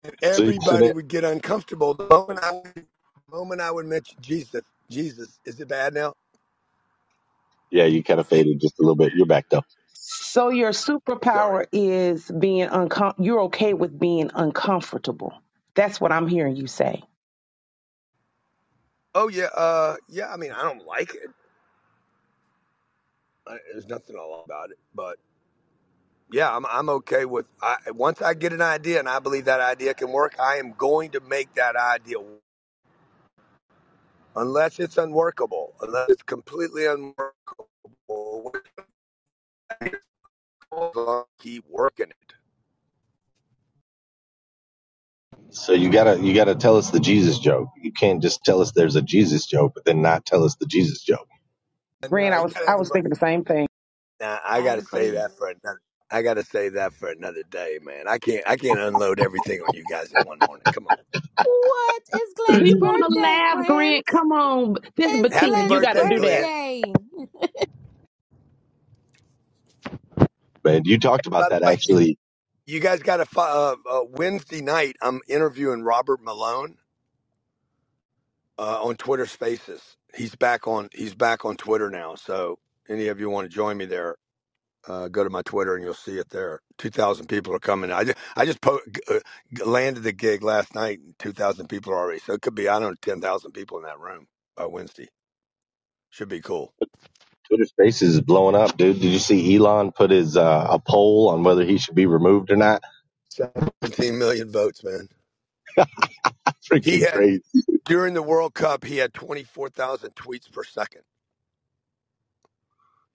And so everybody that, would get uncomfortable the moment I would, the moment I would mention Jesus. Jesus, is it bad now? yeah, you kind of faded just a little bit. You're back though. So your Sorry. superpower is being uncom- you're okay with being uncomfortable. That's what I'm hearing you say. Oh yeah, uh, yeah. I mean, I don't like it. I, there's nothing I like about it, but yeah, I'm I'm okay with. I, once I get an idea and I believe that idea can work, I am going to make that idea work. unless it's unworkable, unless it's completely unworkable. I'll keep working it. So you gotta you gotta tell us the Jesus joke. You can't just tell us there's a Jesus joke, but then not tell us the Jesus joke. And Grant, uh, I you was gotta I was thinking the same thing. Nah, I I gotta say that for another. I gotta say that for another day, man. I can't. I can't unload everything on you guys in one morning. Come on. What? It's Glenn's You want to birthday, laugh, Grant? Grant. Come on. This is It's Happy Bettina. You Glenn's got to birthday, do that. Glenn. birthday. Man, you talked about that actually. you guys got a uh, uh, Wednesday night. I'm interviewing Robert Malone uh, on Twitter Spaces. He's back on. He's back on Twitter now. So any of you want to join me there? Uh, go to my Twitter and you'll see it there. Two thousand people are coming. I just I just po- uh, landed the gig last night. and Two thousand people are already. So it could be I don't know ten thousand people in that room by Wednesday. Should be cool. Twitter Spaces is blowing up, dude. Did you see Elon put his uh, a poll on whether he should be removed or not? Seventeen million votes, man. He Freaking had crazy. during the World Cup. He had twenty four thousand tweets per second.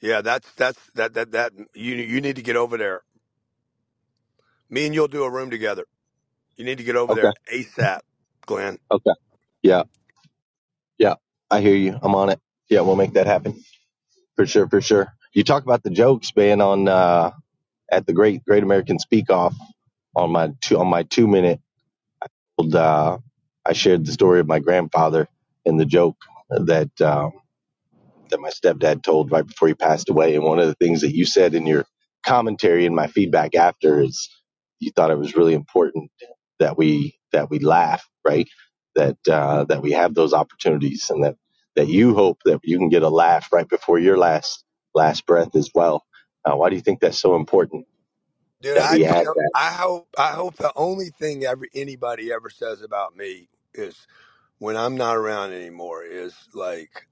Yeah, that's that's that that that you you need to get over there. Me and you'll do a room together. You need to get over Okay. there ASAP, Glenn. Okay. Yeah. Yeah. I hear you. I'm on it. Yeah, we'll make that happen for sure. For sure. You talk about the jokes, man, on uh, at the Great Great American Speak Off on my two on my two minute. I told, Uh, I shared the story of my grandfather and the joke that. Um, that my stepdad told right before he passed away. And one of the things that you said in your commentary and my feedback after is you thought it was really important that we that we laugh, right? That uh, that we have those opportunities, and that that you hope that you can get a laugh right before your last last breath as well. Uh, why do you think that's so important Dude, that I we have that? I hope I hope the only thing ever anybody ever says about me is when I'm not around anymore is like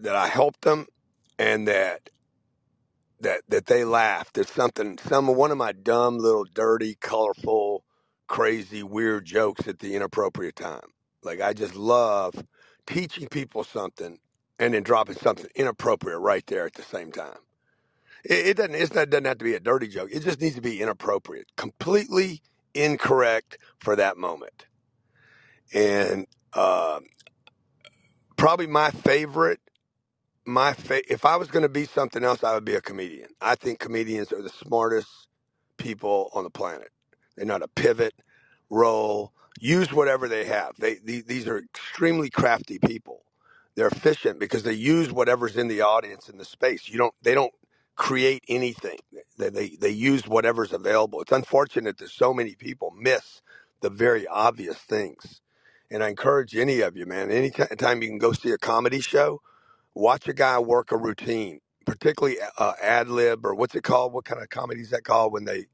that I helped them and that that that they laughed at something some one of my dumb little dirty, colorful, crazy, weird jokes at the inappropriate time. Like I just love teaching people something and then dropping something inappropriate right there at the same time. It, it doesn't. It's not, it doesn't have to be a dirty joke. It just needs to be inappropriate, completely incorrect for that moment. And uh, probably my favorite my fa- if I was going to be something else, I would be a comedian. I think comedians are the smartest people on the planet. They know how to pivot, roll, use whatever they have. They, the these are extremely crafty people. They're efficient because they use whatever's in the audience in the space. You don't. They don't create anything. They they, they use whatever's available. It's unfortunate that so many people miss the very obvious things. And I encourage any of you, man. Anytime you can go see a comedy show watch a guy work a routine, particularly uh, ad lib or what's it called? What kind of comedy is that called when they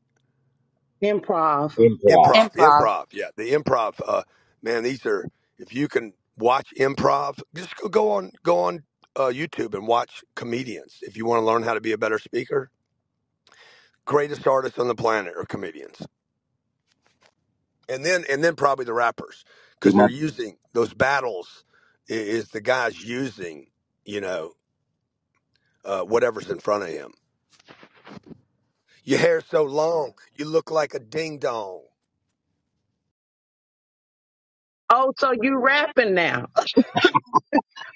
Improv. Improv. improv? Improv. Improv, yeah, the improv. Uh, man, these are if you can watch improv, just go, go on go on uh, YouTube and watch comedians. If you want to learn how to be a better speaker, greatest artists on the planet are comedians, and then and then probably the rappers. because they're using those battles i- is the guys using you know uh, whatever's in front of him. Your hair's so long, you look like a ding dong. Oh, so you rapping now?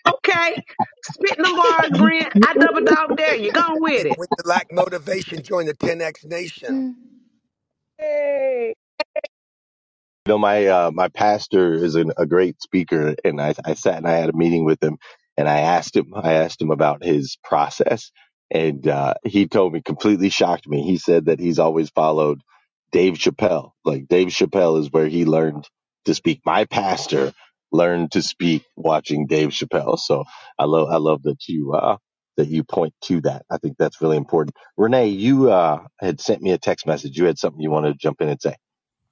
Okay, spit them bars, Brent. I double dog dare you. Go on with it. When you lack motivation, join the 10X Nation. Hey. You know, my uh, my pastor is an, a great speaker, and I, I sat and I had a meeting with him, and I asked him I asked him about his process, and uh, he told me completely shocked me. He said that he's always followed Dave Chappelle. Like Dave Chappelle is where he learned to speak. My pastor learned to speak watching Dave Chappelle. So I love I love that you uh, that you point to that. I think that's really important. Renee, you uh, had sent me a text message. You had something you wanted to jump in and say.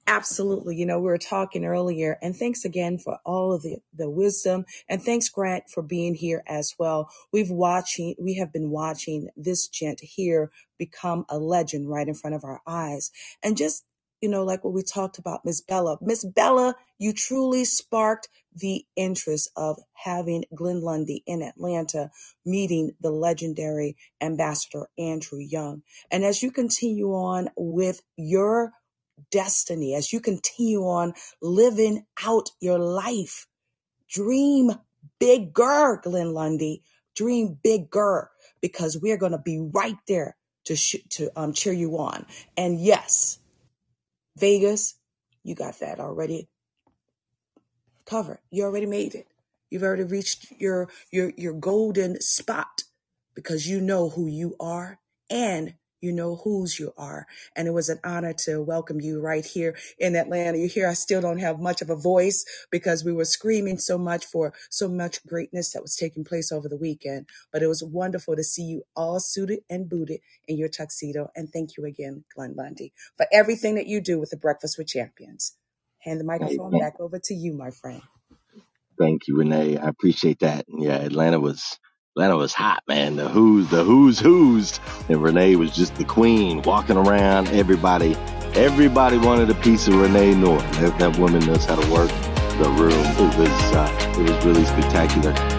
Absolutely. You know, we were talking earlier, and thanks again for all of the, the wisdom. And thanks, Grant, for being here as well. We've watching, we have been watching this gent here become a legend right in front of our eyes. And just, you know, like what we talked about, Miss Bella. Miss Bella, you truly sparked the interest of having Glenn Lundy in Atlanta meeting the legendary ambassador Andrew Young. And as you continue on with your destiny, as you continue on living out your life. Dream bigger, Glenn Lundy. Dream bigger because we're going to be right there to sh- to um, cheer you on. And yes, Vegas, you got that already covered. You already made it. You've already reached your your your golden spot because you know who you are and you know whose you are. And it was an honor to welcome you right here in Atlanta. You hear I still don't have much of a voice because we were screaming so much for so much greatness that was taking place over the weekend. But it was wonderful to see you all suited and booted in your tuxedo. And thank you again, Glenn Lundy, for everything that you do with the Breakfast with Champions. Hand the microphone Amen. back over to you, my friend. Thank you, Renee. I appreciate that. Yeah, Atlanta was Atlanta was hot, man. The who's the who's who's, and Renee was just the queen, walking around. Everybody, everybody wanted a piece of Renee Norton. That, that woman knows how to work the room. It was uh, it was really spectacular.